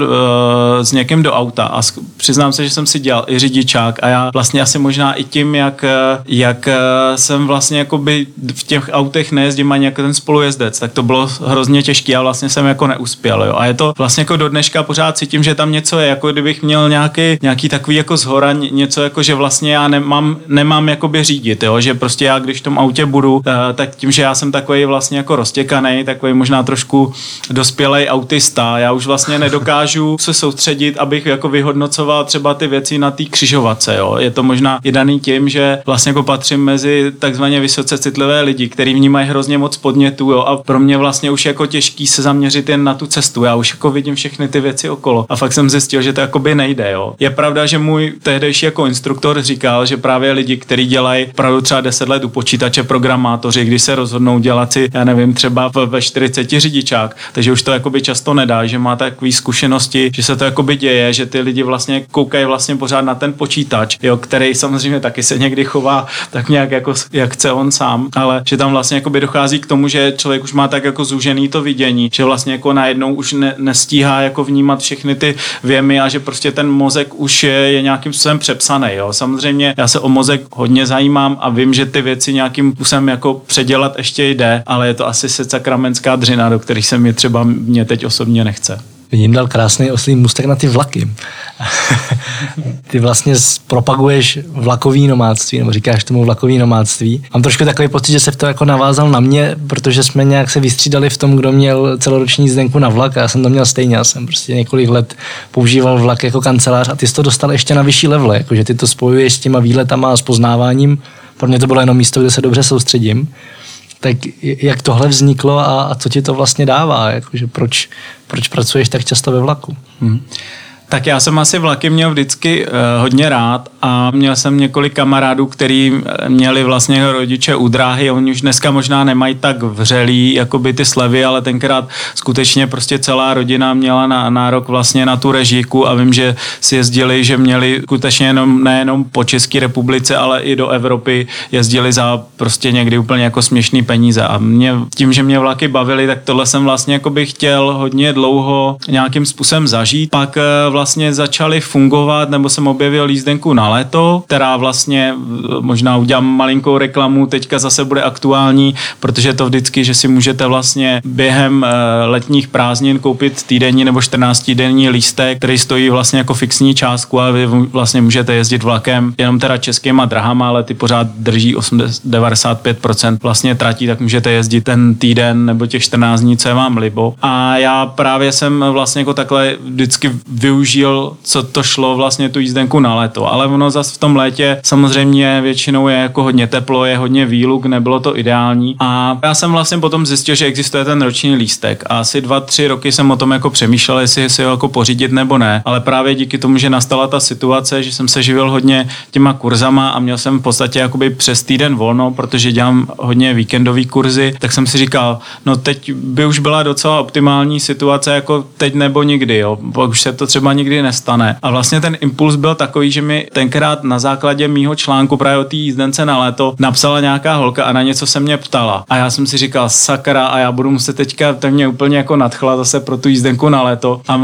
s někým do auta a přiznám se, že jsem si dělal i řidičák a já vlastně asi možná i tím, jak, jak jsem vlastně jako by v těch autech nejezdím ani jako ten spolujezdec, tak to bylo hrozně těžké a vlastně jsem jako neuspěl. Jo. A je to vlastně jako do dneška pořád cítím, že tam něco je, jako kdybych měl nějaký, nějaký takový jako zhora něco jako, že vlastně já nemám, nemám jakoby řídit, jo. že prostě já když v tom autě budu, eh, tak tím, že já jsem takový vlastně jako roztěkaný, takový možná trošku dospělý autista, já už vlastně nedokážu se soustředit, abych jako vyhodnocoval třeba ty věci na té křižovatce. Jo. Je to možná i daný tím, že vlastně jako patřím mezi takzvaně vysoce citlivé lidi, kteří vnímají hrozně moc podnětů jo, a pro mě vlastně už jako těžký se zaměřit jen na tu cestu. Já už jako vidím všechny ty věci okolo a fakt jsem zjistil, že to jakoby nejde. Jo. Je pravda, že můj tehdejší jako instruktor říkal, že právě lidi, kteří dělají opravdu třeba 10 let u počítače programátoři, když se rozhodnou dělat si, já nevím, třeba ve 40 řidičák, takže už to jakoby často nedá, že má takové zkušenosti, že se to jakoby děje, že ty lidi vlastně koukají vlastně pořád na ten počítač, jo, který samozřejmě taky se někdy chová tak nějak jako jak chce on sám, ale že tam vlastně jakoby dochází k tomu, že člověk už má tak jako zúžený to vidění, že vlastně jako najednou už ne, nestíhá jako vnímat všechny ty věmy a že prostě ten mozek už je, je nějakým způsobem přepsaný. Jo. Samozřejmě já se o mozek hodně zajímám a vím, že ty věci nějakým způsobem jako předělat ještě jde, ale je to asi sakramenská dřina, do kterých se mi třeba mě teď osobně nechce jim dal krásný oslý mustek na ty vlaky. ty vlastně propaguješ vlakový nomádství, nebo říkáš tomu vlakový nomádství. Mám trošku takový pocit, že se v to jako navázal na mě, protože jsme nějak se vystřídali v tom, kdo měl celoroční jízdenku na vlak a já jsem to měl stejně. Já jsem prostě několik let používal vlak jako kancelář a ty jsi to dostal ještě na vyšší level, jakože ty to spojuješ s těma výletama a s poznáváním. Pro mě to bylo jenom místo, kde se dobře soustředím tak jak tohle vzniklo a, a co ti to vlastně dává? Jakože proč, proč pracuješ tak často ve vlaku? Hmm. Tak já jsem asi vlaky měl vždycky uh, hodně rád a měl jsem několik kamarádů, kteří měli vlastně rodiče u dráhy. Oni už dneska možná nemají tak vřelý jakoby ty slevy, ale tenkrát skutečně prostě celá rodina měla na, nárok vlastně na tu režíku a vím, že si jezdili, že měli skutečně jenom, nejenom po České republice, ale i do Evropy jezdili za prostě někdy úplně jako směšný peníze. A mě tím, že mě vlaky bavily, tak tohle jsem vlastně jako bych chtěl hodně dlouho nějakým způsobem zažít. Pak uh, vlastně začaly fungovat, nebo jsem objevil jízdenku na léto, která vlastně možná udělám malinkou reklamu, teďka zase bude aktuální, protože to vždycky, že si můžete vlastně během letních prázdnin koupit týdenní nebo 14 týdenní lístek, který stojí vlastně jako fixní částku a vy vlastně můžete jezdit vlakem jenom teda českýma drahama, ale ty pořád drží 80, 95% vlastně tratí, tak můžete jezdit ten týden nebo těch 14 dní, co je vám libo. A já právě jsem vlastně jako takhle vždycky využil, co to šlo vlastně tu jízdenku na léto, ale ono zase v tom létě samozřejmě většinou je jako hodně teplo, je hodně výluk, nebylo to ideální. A já jsem vlastně potom zjistil, že existuje ten roční lístek. A asi dva, tři roky jsem o tom jako přemýšlel, jestli si ho jako pořídit nebo ne, ale právě díky tomu, že nastala ta situace, že jsem se živil hodně těma kurzama a měl jsem v podstatě jakoby přes týden volno, protože dělám hodně víkendový kurzy, tak jsem si říkal, no teď by už byla docela optimální situace jako teď nebo nikdy, jo, už se to třeba nikdy nestane. A vlastně ten impuls byl takový, že mi tenkrát na základě mýho článku právě o té jízdence na léto napsala nějaká holka a na něco se mě ptala. A já jsem si říkal, sakra, a já budu muset teďka, to mě úplně jako nadchla zase pro tu jízdenku na léto. A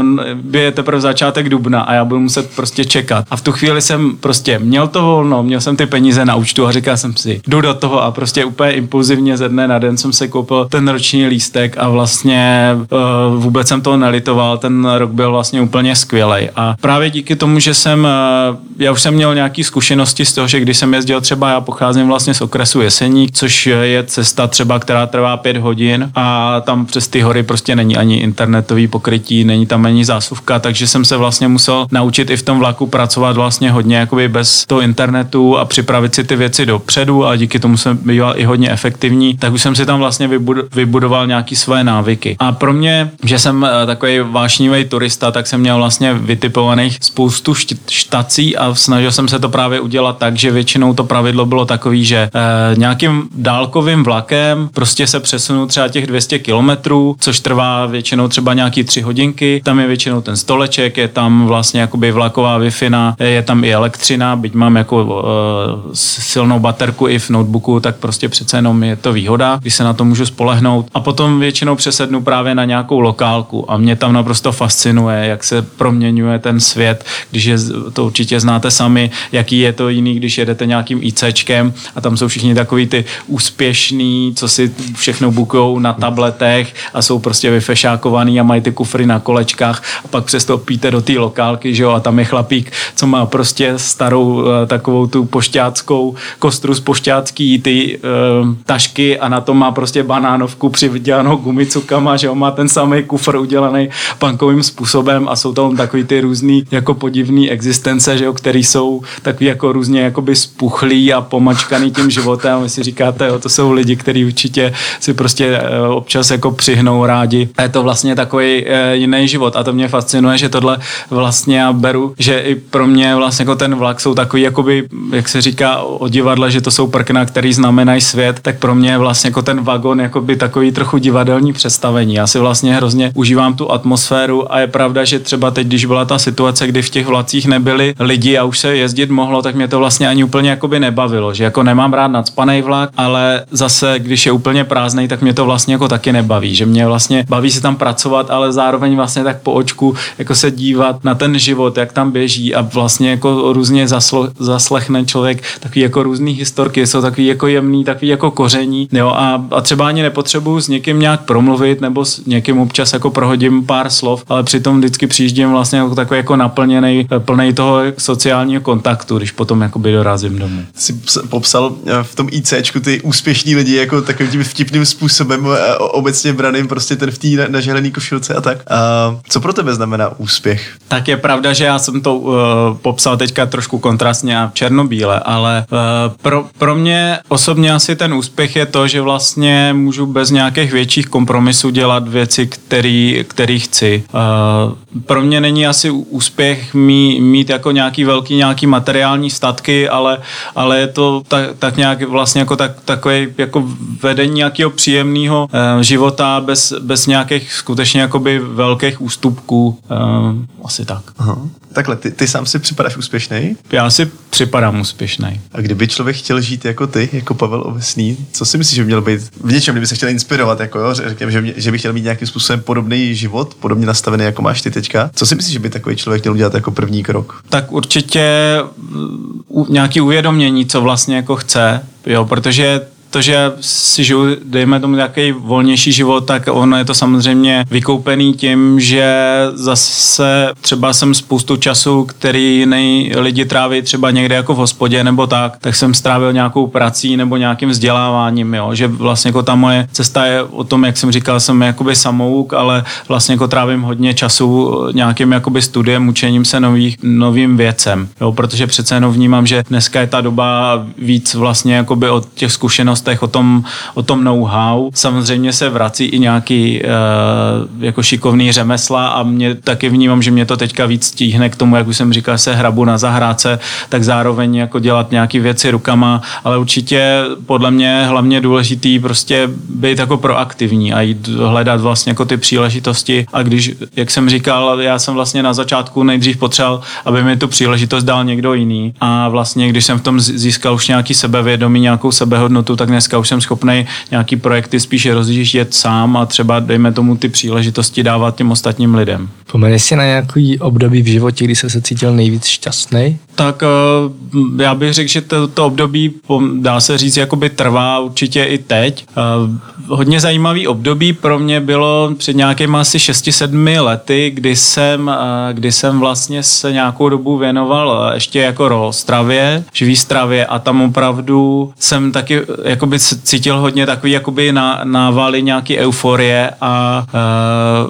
je teprve začátek dubna a já budu muset prostě čekat. A v tu chvíli jsem prostě měl to volno, měl jsem ty peníze na účtu a říkal jsem si, jdu do toho a prostě úplně impulzivně ze dne na den jsem se koupil ten roční lístek a vlastně uh, vůbec jsem toho nelitoval, ten rok byl vlastně úplně skvělý. A právě díky tomu, že jsem, uh, já už jsem měl nějaké zkušenosti z toho, že když jsem jezdil třeba, já pocházím vlastně z okresu Jeseník, což je cesta třeba, která trvá pět hodin a tam přes ty hory prostě není ani internetový pokrytí, není tam ani zásuvka, takže jsem se vlastně musel naučit i v tom vlaku pracovat vlastně hodně jakoby bez toho internetu a připravit si ty věci dopředu a díky tomu jsem býval i hodně efektivní, tak už jsem si tam vlastně vybudoval nějaký své návyky. A pro mě, že jsem eh, takový vášnivý turista, tak jsem měl vlastně vytipovaných spoustu štací a snažil jsem se to právě udělat tak, že většinou to pravidlo bylo takový, že eh, nějakým dálkovým vlakem prostě se přesunu třeba těch 200 kilometrů, což trvá většinou třeba nějaký tři hodinky, tam je většinou ten stoleček, je tam vlastně jakoby vlaková wi je tam i elektřina, byť mám jako uh, silnou baterku i v notebooku, tak prostě přece jenom je to výhoda, když se na to můžu spolehnout. A potom většinou přesednu právě na nějakou lokálku a mě tam naprosto fascinuje, jak se proměňuje ten svět, když je, to určitě znáte sami, jaký je to jiný, když jedete nějakým ICčkem a tam jsou všichni takový ty úspěšný, co si všechno bukujou na tabletech a jsou prostě vyfešákovaný a mají ty kufry na kolečkách a pak přesto píte do té lokálky, že jo, a tam je chlapík, co má prostě starou eh, takovou tu pošťáckou kostru z pošťácký ty uh, tašky a na tom má prostě banánovku přivydělanou gumicukama, že jo, má ten samý kufr udělaný punkovým způsobem a jsou tam takový ty různý jako podivný existence, že jo, který jsou takový jako různě jakoby spuchlí a pomačkaný tím životem. Vy si říkáte, jo, to jsou lidi, kteří určitě si prostě uh, občas jako přihnou rádi. A je to vlastně takový uh, jiný život a to mě fascinuje, že tohle vlastně já beru, že i pro mě vlastně jako ten vlak jsou takový, jakoby, jak se říká o divadle, že to jsou prkna, který znamenají svět, tak pro mě je vlastně jako ten vagon jakoby takový trochu divadelní představení. Já si vlastně hrozně užívám tu atmosféru a je pravda, že třeba teď, když byla ta situace, kdy v těch vlacích nebyli lidi a už se jezdit mohlo, tak mě to vlastně ani úplně jakoby nebavilo, že jako nemám rád nadspaný vlak, ale zase, když je úplně prázdný, tak mě to vlastně jako taky nebaví, že mě vlastně baví se tam pracovat, ale zároveň vlastně tak po očku jako se dívat na ten život, jak tam běží a vlastně jako různě zaslo, zaslechne člověk takový jako různý historky, jsou takový jako jemný, takový jako koření, jo, a, a třeba ani nepotřebuju s někým nějak promluvit nebo s někým občas jako prohodím pár slov, ale přitom vždycky přijíždím vlastně jako takový jako naplněný, plný toho sociálního kontaktu, když potom jakoby dorazím domů. Jsi popsal eh, v tom ICčku ty úspěšní lidi jako takovým tím vtipným způsobem eh, obecně braným prostě ten v té nažehlený košilce a tak. A co pro tebe znamená úspěch? Tak je pravda, že já jsem to uh, popsal teďka trošku kontrastně a černobíle, ale uh, pro, pro mě osobně asi ten úspěch je to, že vlastně můžu bez nějakých větších kompromisů dělat věci, který, který chci. Uh, pro mě není asi úspěch mý, mít jako nějaký velký nějaký materiální statky, ale, ale je to tak, tak nějak vlastně jako tak, takový jako vedení nějakého příjemného uh, života bez, bez nějakých skutečně jakoby velkých ústupků. Uh, asi tak. Aha. Takhle, ty, ty sám si připadáš úspěšný? Já si připadám úspěšný. A kdyby člověk chtěl žít jako ty, jako Pavel Ovesný, co si myslíš, že by měl být v něčem, kdyby se chtěl inspirovat, jako jo, řekněme, že, že by chtěl mít nějakým způsobem podobný život, podobně nastavený, jako máš ty teďka. Co si myslíš, že by takový člověk měl udělat jako první krok? Tak určitě nějaký uvědomění, co vlastně jako chce, jo, protože to, že si žiju, dejme tomu nějaký volnější život, tak ono je to samozřejmě vykoupený tím, že zase třeba jsem spoustu času, který jiný lidi tráví třeba někde jako v hospodě nebo tak, tak jsem strávil nějakou prací nebo nějakým vzděláváním, jo? že vlastně jako ta moje cesta je o tom, jak jsem říkal, jsem jakoby samouk, ale vlastně jako trávím hodně času nějakým jakoby studiem, učením se nových, novým věcem, jo? protože přece jenom vnímám, že dneska je ta doba víc vlastně jakoby od těch zkušeností znalostech, o tom, o tom know-how. Samozřejmě se vrací i nějaký uh, jako šikovný řemesla a mě taky vnímám, že mě to teďka víc stíhne k tomu, jak už jsem říkal, se hrabu na zahrádce, tak zároveň jako dělat nějaké věci rukama, ale určitě podle mě hlavně důležitý prostě být jako proaktivní a jít hledat vlastně jako ty příležitosti. A když, jak jsem říkal, já jsem vlastně na začátku nejdřív potřeboval, aby mi tu příležitost dal někdo jiný. A vlastně když jsem v tom získal už nějaký sebevědomí, nějakou sebehodnotu, tak dneska už jsem schopný nějaký projekty spíše rozjíždět sám a třeba, dejme tomu, ty příležitosti dávat těm ostatním lidem. Pomeneš si na nějaký období v životě, kdy jsi se cítil nejvíc šťastný? Tak eh, já bych řekl, že to, to období, dá se říct, jakoby trvá určitě i teď. Eh, hodně zajímavý období pro mě bylo před nějakými asi 6-7 lety, kdy jsem, eh, kdy jsem vlastně se nějakou dobu věnoval ještě jako ro stravě, živý stravě a tam opravdu jsem taky jakoby cítil hodně takový jakoby návaly nějaký euforie a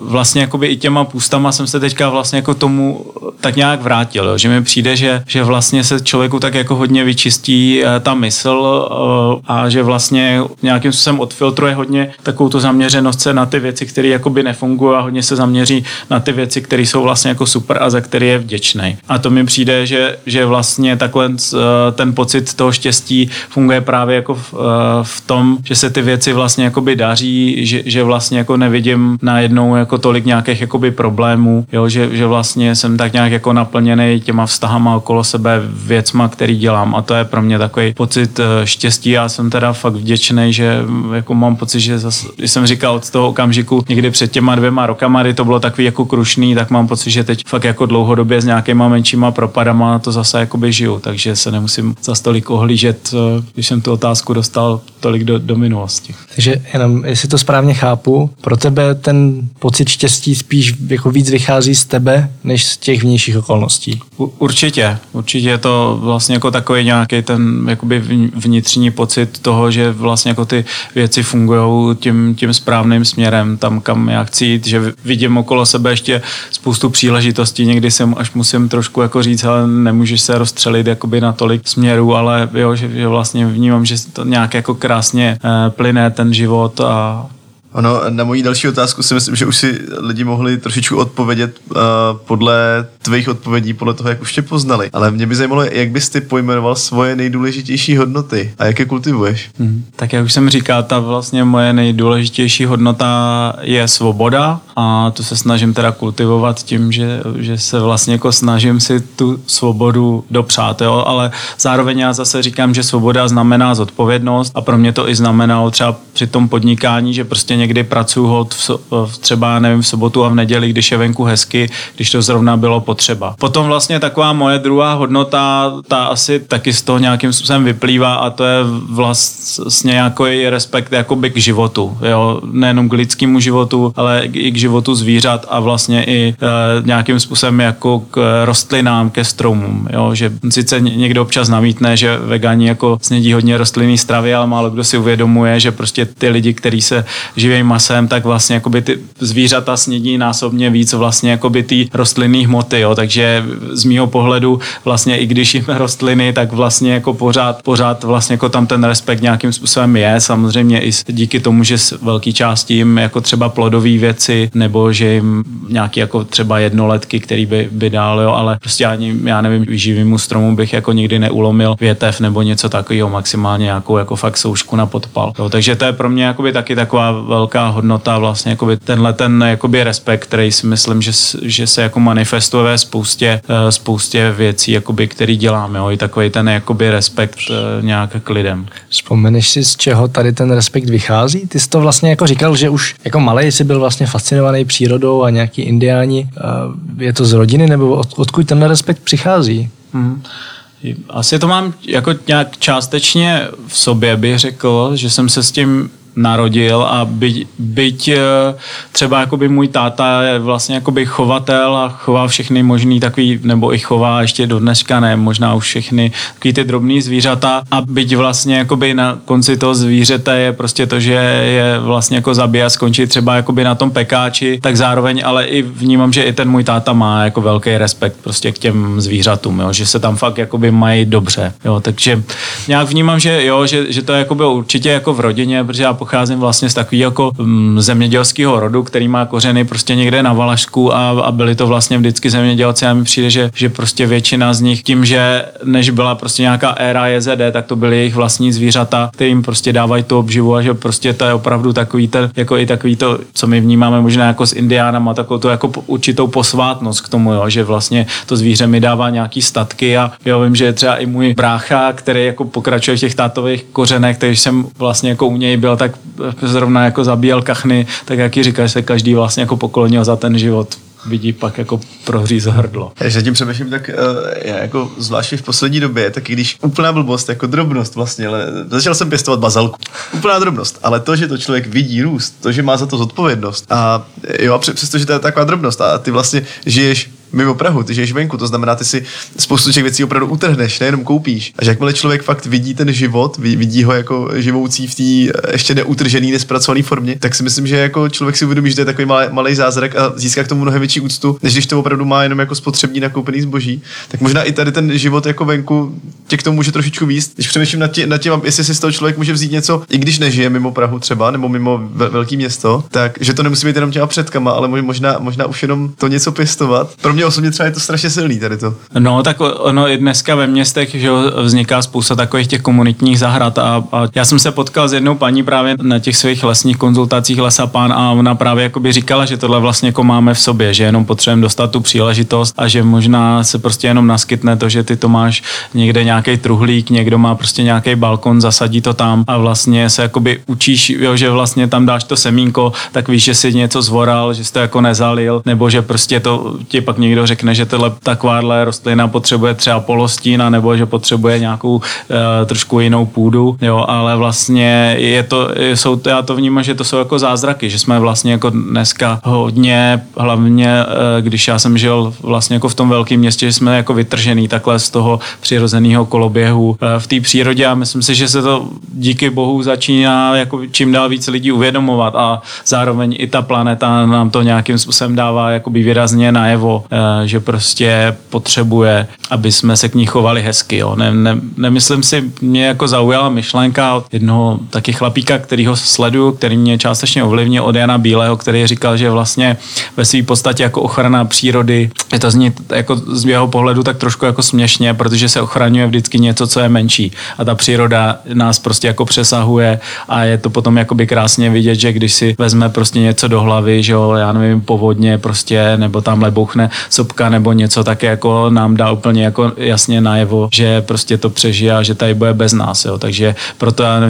vlastně jakoby i těma půstama jsem se teďka vlastně jako tomu tak nějak vrátil, že mi přijde, že že vlastně se člověku tak jako hodně vyčistí eh, ta mysl eh, a že vlastně nějakým způsobem odfiltruje hodně takovou tu zaměřenost se na ty věci, které jakoby nefungují a hodně se zaměří na ty věci, které jsou vlastně jako super a za které je vděčný. A to mi přijde, že, že vlastně takhle eh, ten pocit toho štěstí funguje právě jako v, v tom, že se ty věci vlastně jakoby daří, že, že vlastně jako nevidím najednou jako tolik nějakých jakoby problémů, jo, že, že vlastně jsem tak nějak jako naplněný těma vztahama okolo sebe věcma, který dělám. A to je pro mě takový pocit eh, štěstí. Já jsem teda fakt vděčný, že mm, jako mám pocit, že zas, jsem říkal od toho okamžiku někdy před těma dvěma rokama, kdy to bylo takový jako krušný, tak mám pocit, že teď fakt jako dlouhodobě s nějakýma menšíma propadama to zase jakoby žiju, takže se nemusím za tolik ohlížet, eh, když jsem tu otázku dostal tolik do, do minulosti. Takže jenom, jestli to správně chápu, pro tebe ten pocit štěstí spíš jako víc vychází z tebe, než z těch vnějších okolností. U, určitě, určitě je to vlastně jako takový nějaký ten jakoby vnitřní pocit toho, že vlastně jako ty věci fungují tím, tím správným směrem, tam kam já chci jít, že vidím okolo sebe ještě spoustu příležitostí, někdy jsem až musím trošku jako říct, ale nemůžeš se rozstřelit jakoby na tolik směrů, ale jo, že, že vlastně vnímám, že to nějak jako krásně eh, plyne ten život a Ono, na moji další otázku si myslím, že už si lidi mohli trošičku odpovědět uh, podle tvých odpovědí, podle toho, jak už tě poznali. Ale mě by zajímalo, jak bys ty pojmenoval svoje nejdůležitější hodnoty a jak je kultivuješ? Hmm. Tak jak už jsem říkal, ta vlastně moje nejdůležitější hodnota je svoboda a to se snažím teda kultivovat tím, že, že se vlastně jako snažím si tu svobodu dopřát, jo? ale zároveň já zase říkám, že svoboda znamená zodpovědnost a pro mě to i znamenalo třeba při tom podnikání, že prostě někdy pracuji hod v, v třeba, nevím, v sobotu a v neděli, když je venku hezky, když to zrovna bylo potřeba. Potom vlastně taková moje druhá hodnota, ta asi taky z toho nějakým způsobem vyplývá a to je vlastně jako i respekt jakoby k životu, jo, nejenom k lidskému životu, ale i k životu zvířat a vlastně i e, nějakým způsobem jako k rostlinám, ke stromům, jo, že sice někdo občas namítne, že vegani jako snědí hodně rostlinný stravy, ale málo kdo si uvědomuje, že prostě ty lidi, kteří se živí živým masem, tak vlastně jakoby ty zvířata snědí násobně víc vlastně jakoby ty rostlinné hmoty, jo. takže z mýho pohledu vlastně i když jíme rostliny, tak vlastně jako pořád, pořád vlastně jako tam ten respekt nějakým způsobem je, samozřejmě i díky tomu, že s velký části jim jako třeba plodové věci, nebo že jim nějaký jako třeba jednoletky, který by, by dál, jo, ale prostě ani, já nevím, živýmu stromu bych jako nikdy neulomil větev nebo něco takového, maximálně nějakou jako fakt soušku na podpal. Jo, takže to je pro mě jakoby taky taková hodnota vlastně jakoby tenhle ten jakoby respekt, který si myslím, že, že se jako manifestuje ve spoustě, eh, spoustě věcí, jakoby, který děláme, jo, i takový ten jakoby respekt eh, nějak k lidem. Vzpomeneš si, z čeho tady ten respekt vychází? Ty jsi to vlastně jako říkal, že už jako malý jsi byl vlastně fascinovaný přírodou a nějaký indiáni. Je to z rodiny nebo od, odkud ten respekt přichází? Hmm. Asi to mám jako nějak částečně v sobě, bych řekl, že jsem se s tím narodil a by, byť eh, třeba jakoby můj táta je vlastně jakoby chovatel a chová všechny možný takový, nebo i chová ještě do dneška ne, možná už všechny takový ty drobný zvířata. A byť vlastně jakoby na konci toho zvířete je prostě to, že je vlastně jako zabije a skončí třeba jakoby na tom pekáči, tak zároveň ale i vnímám, že i ten můj táta má jako velký respekt prostě k těm zvířatům, jo, že se tam fakt jakoby mají dobře, jo, takže nějak vnímám, že jo, že, že to je jakoby určitě jako v rodině, protože já pocházím vlastně z takového jako um, zemědělského rodu, který má kořeny prostě někde na Valašsku a, a byli to vlastně vždycky zemědělci a mi přijde, že, že prostě většina z nich tím, že než byla prostě nějaká éra JZD, tak to byly jejich vlastní zvířata, kterým prostě dávají tu obživu a že prostě to je opravdu takový ten, jako i takový to, co my vnímáme možná jako s indiánama, takovou to jako určitou posvátnost k tomu, jo, že vlastně to zvíře mi dává nějaký statky a jo, vím, že třeba i můj brácha, který jako pokračuje v těch tátových kořenech, který jsem vlastně jako u něj byl, tak zrovna jako zabíjel kachny, tak jak ji říkáš, se každý vlastně jako poklonil za ten život vidí pak jako prohříz hrdlo. Já tím přemýšlím, tak uh, já jako zvláště v poslední době, tak když úplná blbost, jako drobnost vlastně, ale začal jsem pěstovat bazalku. Úplná drobnost, ale to, že to člověk vidí růst, to, že má za to zodpovědnost a jo, přestože to je taková drobnost a ty vlastně žiješ mimo Prahu, ty žiješ venku, to znamená, ty si spoustu těch věcí opravdu utrhneš, nejenom koupíš. A že jakmile člověk fakt vidí ten život, vidí ho jako živoucí v té ještě neutržený, nespracované formě, tak si myslím, že jako člověk si uvědomí, že to je takový malý, malý zázrak a získá k tomu mnohem větší úctu, než když to opravdu má jenom jako spotřební nakoupený zboží. Tak možná i tady ten život jako venku tě k tomu může trošičku víc. Když přemýšlím nad, tím, nad tím, jestli si z toho člověk může vzít něco, i když nežije mimo Prahu třeba, nebo mimo velký město, tak že to nemusí být jenom těma předkama, ale možná, možná už jenom to něco pěstovat. Pro mě osobně třeba je to strašně silný tady to. No, tak ono i dneska ve městech že vzniká spousta takových těch komunitních zahrad a, a, já jsem se potkal s jednou paní právě na těch svých lesních konzultacích Lesa Pán a ona právě jakoby říkala, že tohle vlastně jako máme v sobě, že jenom potřebujeme dostat tu příležitost a že možná se prostě jenom naskytne to, že ty to máš někde nějaký truhlík, někdo má prostě nějaký balkon, zasadí to tam a vlastně se jakoby učíš, jo, že vlastně tam dáš to semínko, tak víš, že si něco zvoral, že jsi to jako nezalil, nebo že prostě to ti pak někdo někdo řekne, že tohle, takováhle rostlina potřebuje třeba polostína nebo že potřebuje nějakou uh, trošku jinou půdu, jo, ale vlastně je to, jsou, já to vnímám, že to jsou jako zázraky, že jsme vlastně jako dneska hodně, hlavně uh, když já jsem žil vlastně jako v tom velkém městě, že jsme jako vytržený takhle z toho přirozeného koloběhu uh, v té přírodě a myslím si, že se to díky bohu začíná jako čím dál víc lidí uvědomovat a zároveň i ta planeta nám to nějakým způsobem dává jakoby výrazně najevo, že prostě potřebuje, aby jsme se k ní chovali hezky. Jo. Ne, ne, nemyslím si, mě jako zaujala myšlenka od jednoho taky chlapíka, kterýho sleduju, který mě částečně ovlivnil od Jana Bílého, který říkal, že vlastně ve své podstatě jako ochrana přírody, je to zní jako z jeho pohledu tak trošku jako směšně, protože se ochraňuje vždycky něco, co je menší. A ta příroda nás prostě jako přesahuje a je to potom jakoby krásně vidět, že když si vezme prostě něco do hlavy, že jo, já nevím, povodně prostě, nebo tamhle bouchne sopka nebo něco, tak jako nám dá úplně jako jasně najevo, že prostě to přežije a že tady bude bez nás, jo. Takže proto já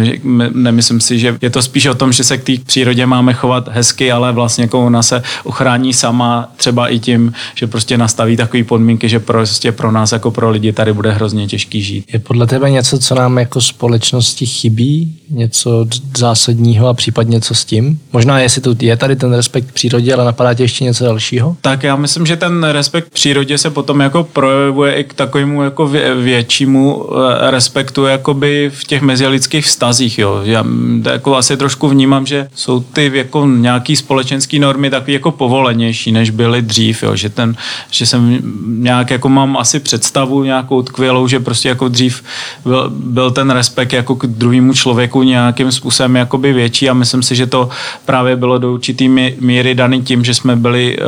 nemyslím si, že je to spíš o tom, že se k té přírodě máme chovat hezky, ale vlastně jako ona se ochrání sama třeba i tím, že prostě nastaví takové podmínky, že prostě pro nás jako pro lidi tady bude hrozně těžký žít. Je podle tebe něco, co nám jako společnosti chybí? Něco zásadního a případně co s tím? Možná jestli tu je tady ten respekt k přírodě, ale napadá tě ještě něco dalšího? Tak já myslím, že ten respekt přírodě se potom jako projevuje i k takovému jako většímu eh, respektu jakoby v těch mezilidských vztazích, jo. Já jako asi trošku vnímám, že jsou ty jako nějaký společenský normy takový jako povolenější, než byly dřív, jo. Že ten, že jsem nějak jako mám asi představu nějakou tkvělou, že prostě jako dřív byl, byl ten respekt jako k druhému člověku nějakým způsobem jakoby větší a myslím si, že to právě bylo do určitý míry daný tím, že jsme byli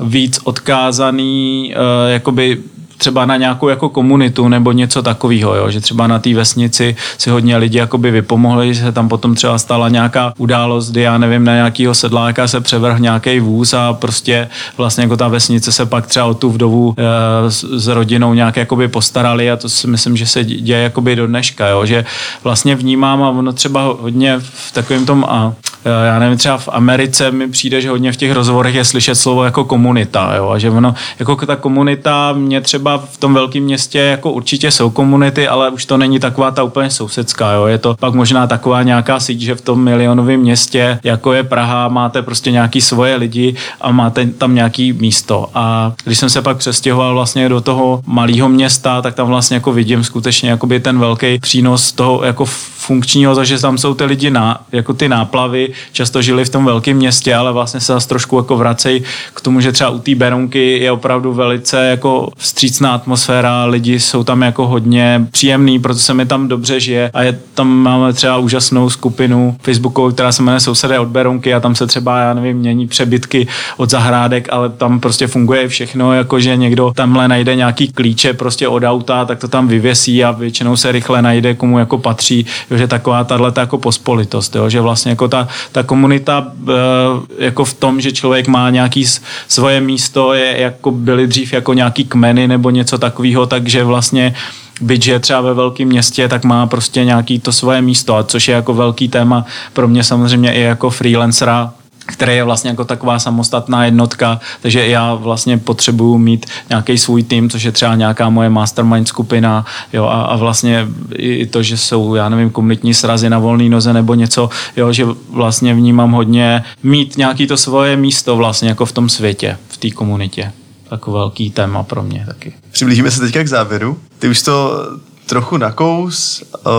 uh, víc odkázaný uh, jakoby třeba na nějakou jako komunitu nebo něco takového, jo? že třeba na té vesnici si hodně lidi jakoby vypomohli, že se tam potom třeba stala nějaká událost, kdy já nevím, na nějakého sedláka se převrh nějaký vůz a prostě vlastně jako ta vesnice se pak třeba o tu vdovu e, s, s rodinou nějak jakoby postarali a to si myslím, že se děje jakoby do dneška, jo? že vlastně vnímám a ono třeba hodně v takovém tom a Eh, já nevím, třeba v Americe mi přijde, že hodně v těch rozhovorech je slyšet slovo jako komunita, jo, a že ono, jako ta komunita, mě třeba v tom velkém městě, jako určitě jsou komunity, ale už to není taková ta úplně sousedská, jo, je to pak možná taková nějaká síť, že v tom milionovém městě, jako je Praha, máte prostě nějaký svoje lidi a máte tam nějaký místo. A když jsem se pak přestěhoval vlastně do toho malého města, tak tam vlastně jako vidím skutečně jakoby ten velký přínos toho jako funkčního, takže tam jsou ty lidi na, jako ty náplavy, často žili v tom velkém městě, ale vlastně se zase trošku jako vracejí k tomu, že třeba u té Berounky je opravdu velice jako vstřícná atmosféra, lidi jsou tam jako hodně příjemný, protože se mi tam dobře žije. A je, tam máme třeba úžasnou skupinu Facebookovou, která se jmenuje Sousedé od Berounky a tam se třeba, já nevím, mění přebytky od zahrádek, ale tam prostě funguje všechno, jako že někdo tamhle najde nějaký klíče prostě od auta, tak to tam vyvěsí a většinou se rychle najde, komu jako patří, jo, že taková tahle jako pospolitost, jo, že vlastně jako ta, ta komunita eh, jako v tom, že člověk má nějaký svoje místo, je jako byly dřív jako nějaký kmeny nebo něco takového, takže vlastně byť je třeba ve velkém městě, tak má prostě nějaký to svoje místo, a což je jako velký téma pro mě samozřejmě i jako freelancera, který je vlastně jako taková samostatná jednotka, takže já vlastně potřebuju mít nějaký svůj tým, což je třeba nějaká moje mastermind skupina, jo, a, a vlastně i to, že jsou, já nevím, komunitní srazy na volné noze nebo něco, jo, že vlastně vnímám hodně mít nějaký to svoje místo vlastně jako v tom světě, v té komunitě. Takový velký téma pro mě taky. Přiblížíme se teďka k závěru. Ty už to trochu nakous, uh,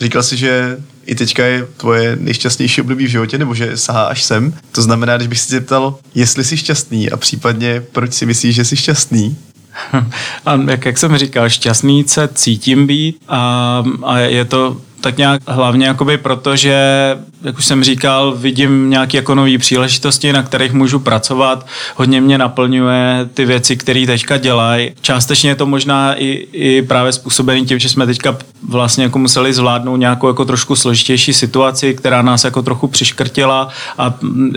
říkal si, že i teďka je tvoje nejšťastnější období v životě, nebo že sahá až sem. To znamená, když bych se zeptal, jestli jsi šťastný a případně proč si myslíš, že jsi šťastný, a jak, jak jsem říkal, šťastný se cítím být a, a je to tak nějak hlavně jakoby proto, že, jak už jsem říkal, vidím nějaké jako nové příležitosti, na kterých můžu pracovat. Hodně mě naplňuje ty věci, které teďka dělají. Částečně je to možná i, i právě způsobený tím, že jsme teďka vlastně jako museli zvládnout nějakou jako trošku složitější situaci, která nás jako trochu přiškrtila a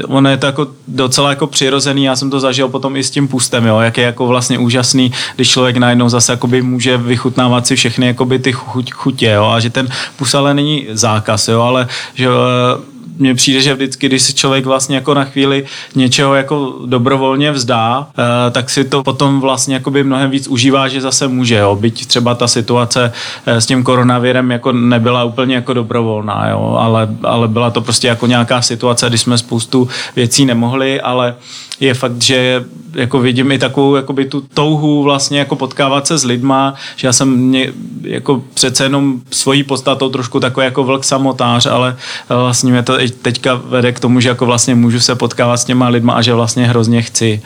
ono je to jako docela jako přirozený. Já jsem to zažil potom i s tím pustem, jo, jak je jako vlastně úžasný, když člověk najednou zase může vychutnávat si všechny ty chuť, chutě, jo, a že ten ale není zákaz, jo, ale že eh, mně přijde, že vždycky, když si člověk vlastně jako na chvíli něčeho jako dobrovolně vzdá, eh, tak si to potom vlastně jakoby mnohem víc užívá, že zase může, jo. Byť třeba ta situace eh, s tím koronavirem jako nebyla úplně jako dobrovolná, jo, ale, ale byla to prostě jako nějaká situace, kdy jsme spoustu věcí nemohli, ale je fakt, že jako vidím i takovou jakoby tu touhu vlastně jako potkávat se s lidma, že já jsem mě, jako přece jenom svojí podstatou trošku takový jako vlk samotář, ale vlastně mě to teďka vede k tomu, že jako vlastně můžu se potkávat s těma lidma a že vlastně hrozně chci.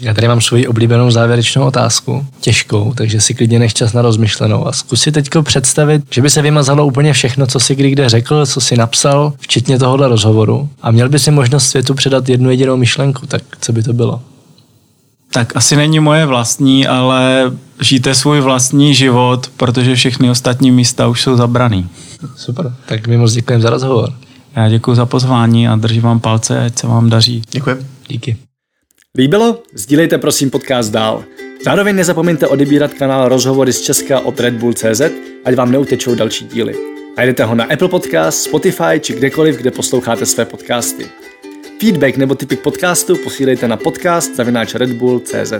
Já tady mám svoji oblíbenou závěrečnou otázku, těžkou, takže si klidně nech čas na rozmyšlenou a zkus si teď představit, že by se vymazalo úplně všechno, co si kdy kde řekl, co si napsal, včetně tohohle rozhovoru a měl by si možnost světu předat jednu jedinou myšlenku, tak co by to bylo? Tak asi není moje vlastní, ale žijte svůj vlastní život, protože všechny ostatní místa už jsou zabraný. Super, tak mi moc děkujeme za rozhovor. Já děkuji za pozvání a držím vám palce, ať se vám daří. Děkuji. Díky. Líbilo? Sdílejte prosím podcast dál. Zároveň nezapomeňte odebírat kanál Rozhovory z Česka od Red Bull CZ, ať vám neutečou další díly. Najdete ho na Apple Podcast, Spotify či kdekoliv, kde posloucháte své podcasty. Feedback nebo typy podcastu posílejte na podcast zavináč redbull.cz.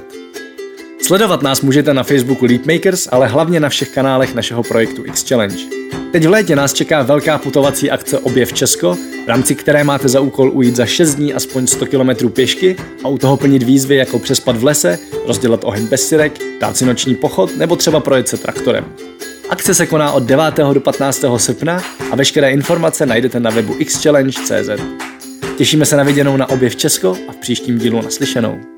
Sledovat nás můžete na Facebooku Leapmakers, ale hlavně na všech kanálech našeho projektu X Challenge. Teď v létě nás čeká velká putovací akce Objev Česko, v rámci které máte za úkol ujít za 6 dní aspoň 100 km pěšky a u toho plnit výzvy jako přespat v lese, rozdělat oheň bez syrek, dát si noční pochod nebo třeba projet se traktorem. Akce se koná od 9. do 15. srpna a veškeré informace najdete na webu xchallenge.cz. Těšíme se na viděnou na Objev Česko a v příštím dílu naslyšenou.